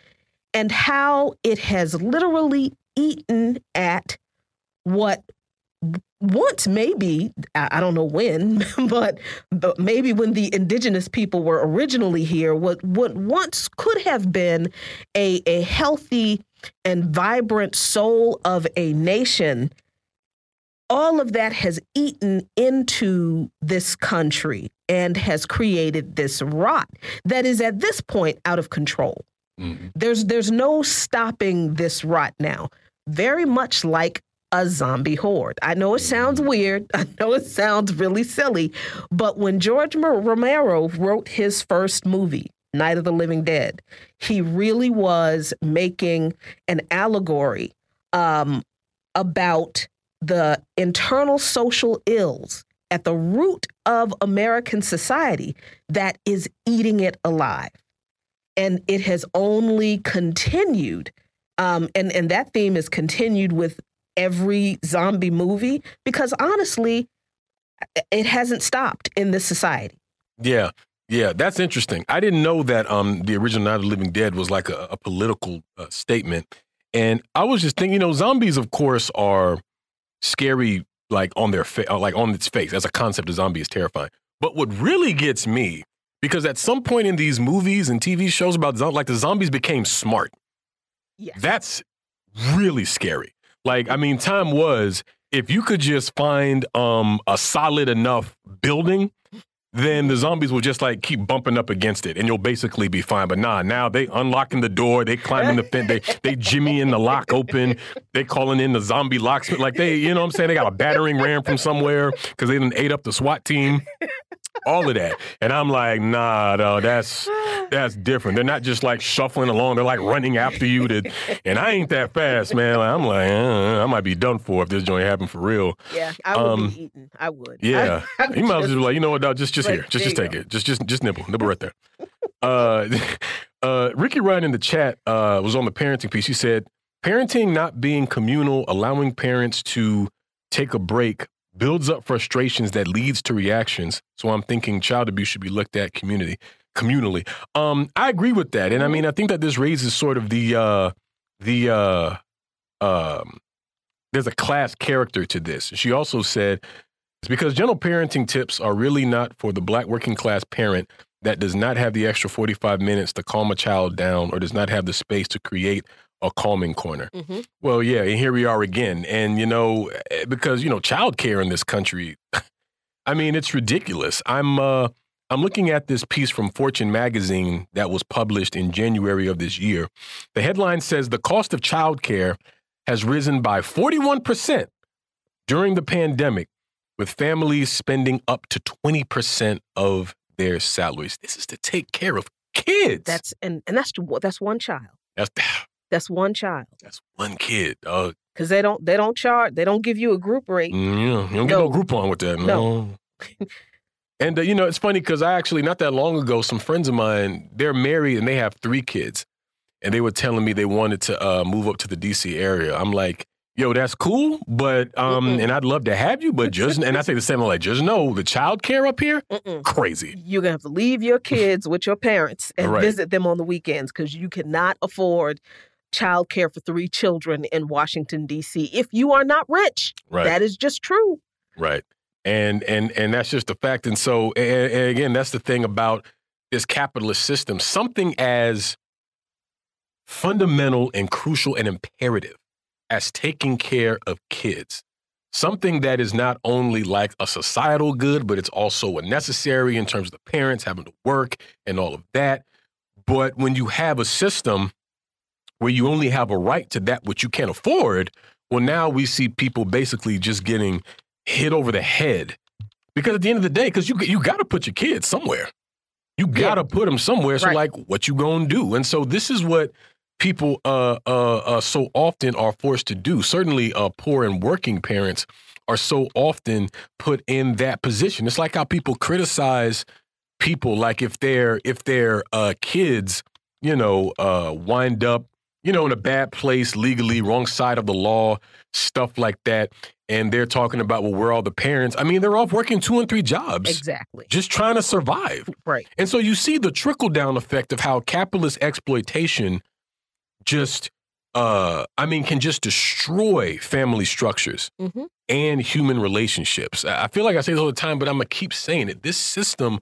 Speaker 2: and how it has literally eaten at what once maybe I don't know when, but but maybe when the indigenous people were originally here, what what once could have been a a healthy and vibrant soul of a nation, all of that has eaten into this country and has created this rot that is at this point out of control. Mm-hmm. There's there's no stopping this rot now. Very much like a zombie horde. I know it sounds mm-hmm. weird. I know it sounds really silly, but when George Romero wrote his first movie, Night of the Living Dead, he really was making an allegory um, about the internal social ills at the root of American society that is eating it alive and it has only continued. Um, and and that theme is continued with every zombie movie because honestly, it hasn't stopped in this society.
Speaker 1: Yeah, yeah, that's interesting. I didn't know that um, the original Night of the Living Dead was like a, a political uh, statement, and I was just thinking, you know, zombies, of course, are scary, like on their face, uh, like on its face. As a concept, a zombie is terrifying. But what really gets me because at some point in these movies and TV shows about zombies, like the zombies became smart.
Speaker 2: Yes.
Speaker 1: That's really scary. Like, I mean, time was if you could just find um, a solid enough building, then the zombies will just like keep bumping up against it and you'll basically be fine. But nah, now they unlocking the door, they climbing the fence, they they jimmying the lock open, they calling in the zombie locksmith. Like they, you know what I'm saying? They got a battering ram from somewhere because they didn't ate up the SWAT team all of that. And I'm like, nah, no, that's that's different. They're not just like shuffling along; they're like running after you. To, and I ain't that fast, man. Like, I'm like, uh, I might be done for if this joint happened for real.
Speaker 2: Yeah, I would um, be eating. I would.
Speaker 1: Yeah, I, you might as well be like, you know what, dog? Just just here, just just take it. Just just just nibble, nibble right there. uh, uh, Ricky Ryan in the chat uh, was on the parenting piece. He said, parenting not being communal, allowing parents to take a break builds up frustrations that leads to reactions. So I'm thinking child abuse should be looked at community communally. Um, I agree with that, and I mean I think that this raises sort of the uh, the uh, um, there's a class character to this. She also said it's because gentle parenting tips are really not for the black working class parent that does not have the extra 45 minutes to calm a child down or does not have the space to create a calming corner. Mm-hmm. Well, yeah, and here we are again. And, you know, eh, because, you know, childcare in this country, I mean, it's ridiculous. I'm, uh, I'm looking at this piece from Fortune magazine that was published in January of this year. The headline says the cost of childcare has risen by 41% during the pandemic, with families spending up to 20% of their salaries. This is to take care of kids.
Speaker 2: That's and and that's that's one child.
Speaker 1: That's
Speaker 2: that's one child.
Speaker 1: That's one kid, dog.
Speaker 2: Because they don't they don't charge they don't give you a group rate.
Speaker 1: Mm, yeah, you don't get no, no Groupon with that. No. no. and uh, you know it's funny because I actually not that long ago some friends of mine they're married and they have three kids, and they were telling me they wanted to uh, move up to the D.C. area. I'm like, yo, that's cool, but um, Mm-mm. and I'd love to have you, but just and I say the same, like just know the child care up here, Mm-mm. crazy.
Speaker 2: You're gonna have to leave your kids with your parents and right. visit them on the weekends because you cannot afford child care for three children in Washington D.C. If you are not rich, right. that is just true.
Speaker 1: Right, and and and that's just the fact. And so, and, and again, that's the thing about this capitalist system. Something as fundamental and crucial and imperative as taking care of kids. Something that is not only like a societal good, but it's also a necessary in terms of the parents having to work and all of that. But when you have a system where you only have a right to that which you can't afford, well, now we see people basically just getting hit over the head. Because at the end of the day, because you you got to put your kids somewhere, you got to yeah. put them somewhere. So, right. like, what you gonna do? And so this is what people uh, uh, uh, so often are forced to do. Certainly, uh, poor and working parents are so often put in that position. It's like how people criticize people, like if their if their uh, kids, you know, uh, wind up, you know, in a bad place legally, wrong side of the law, stuff like that. And they're talking about, well, where are all the parents? I mean, they're off working two and three jobs.
Speaker 2: Exactly.
Speaker 1: Just trying to survive.
Speaker 2: Right.
Speaker 1: And so you see the trickle down effect of how capitalist exploitation just uh I mean can just destroy family structures mm-hmm. and human relationships. I feel like I say this all the time, but I'm gonna keep saying it. This system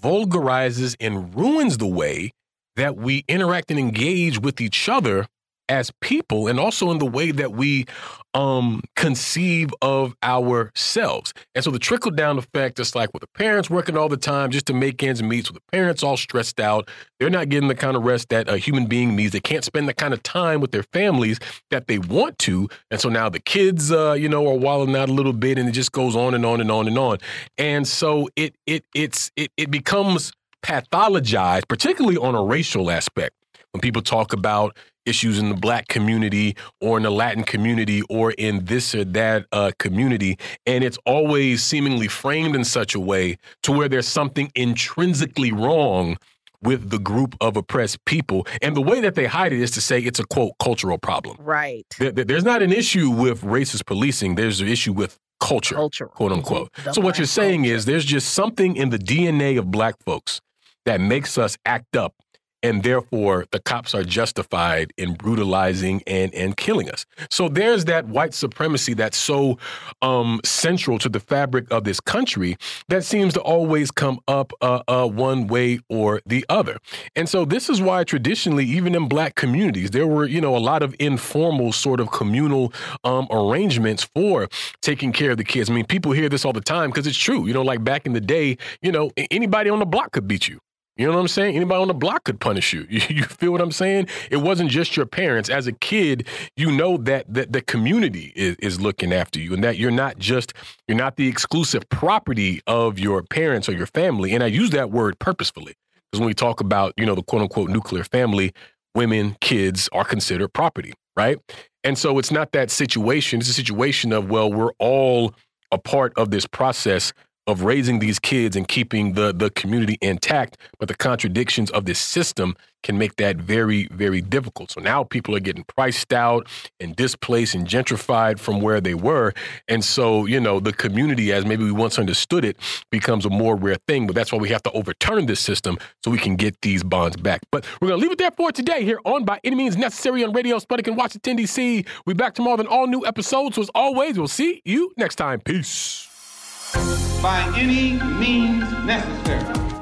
Speaker 1: vulgarizes and ruins the way that we interact and engage with each other as people and also in the way that we um, conceive of ourselves. And so the trickle down effect is like with the parents working all the time just to make ends meet. So the parents all stressed out. They're not getting the kind of rest that a human being needs. They can't spend the kind of time with their families that they want to. And so now the kids, uh, you know, are wilding out a little bit and it just goes on and on and on and on. And so it it it's it it becomes pathologized, particularly on a racial aspect when people talk about issues in the black community or in the Latin community or in this or that uh, community. And it's always seemingly framed in such a way to where there's something intrinsically wrong with the group of oppressed people. And the way that they hide it is to say it's a quote cultural problem.
Speaker 2: Right.
Speaker 1: There, there's not an issue with racist policing, there's an issue with culture,
Speaker 2: Cultural.
Speaker 1: quote unquote. Mm-hmm. So what you're saying culture. is there's just something in the DNA of black folks that makes us act up and therefore the cops are justified in brutalizing and and killing us. So there's that white supremacy that's so um, central to the fabric of this country that seems to always come up uh, uh, one way or the other. And so this is why traditionally, even in black communities, there were you know a lot of informal sort of communal um, arrangements for taking care of the kids. I mean, people hear this all the time because it's true. You know, like back in the day, you know, anybody on the block could beat you. You know what I'm saying? Anybody on the block could punish you. You, feel what I'm saying? It wasn't just your parents. As a kid, you know that, that the community is, is looking after you and that you're not just, you're not the exclusive property of your parents or your family. And I use that word purposefully because when we talk about, you know, the quote unquote nuclear family, women, kids are considered property, right? And so it's not that situation. It's a situation of, well, we're all a part of this process of raising these kids and keeping the the community intact but the contradictions of this system can make that very very difficult. So now people are getting priced out and displaced and gentrified from where they were. And so you know the community as maybe we once understood it becomes a more rare thing but that's why we have to overturn this system so we can get these bonds back. But we're to leave it there for today here on by any means necessary on radio sputnik in washington dc we back tomorrow with an all new episode. So as always we'll see you next time. Peace
Speaker 3: by any means necessary.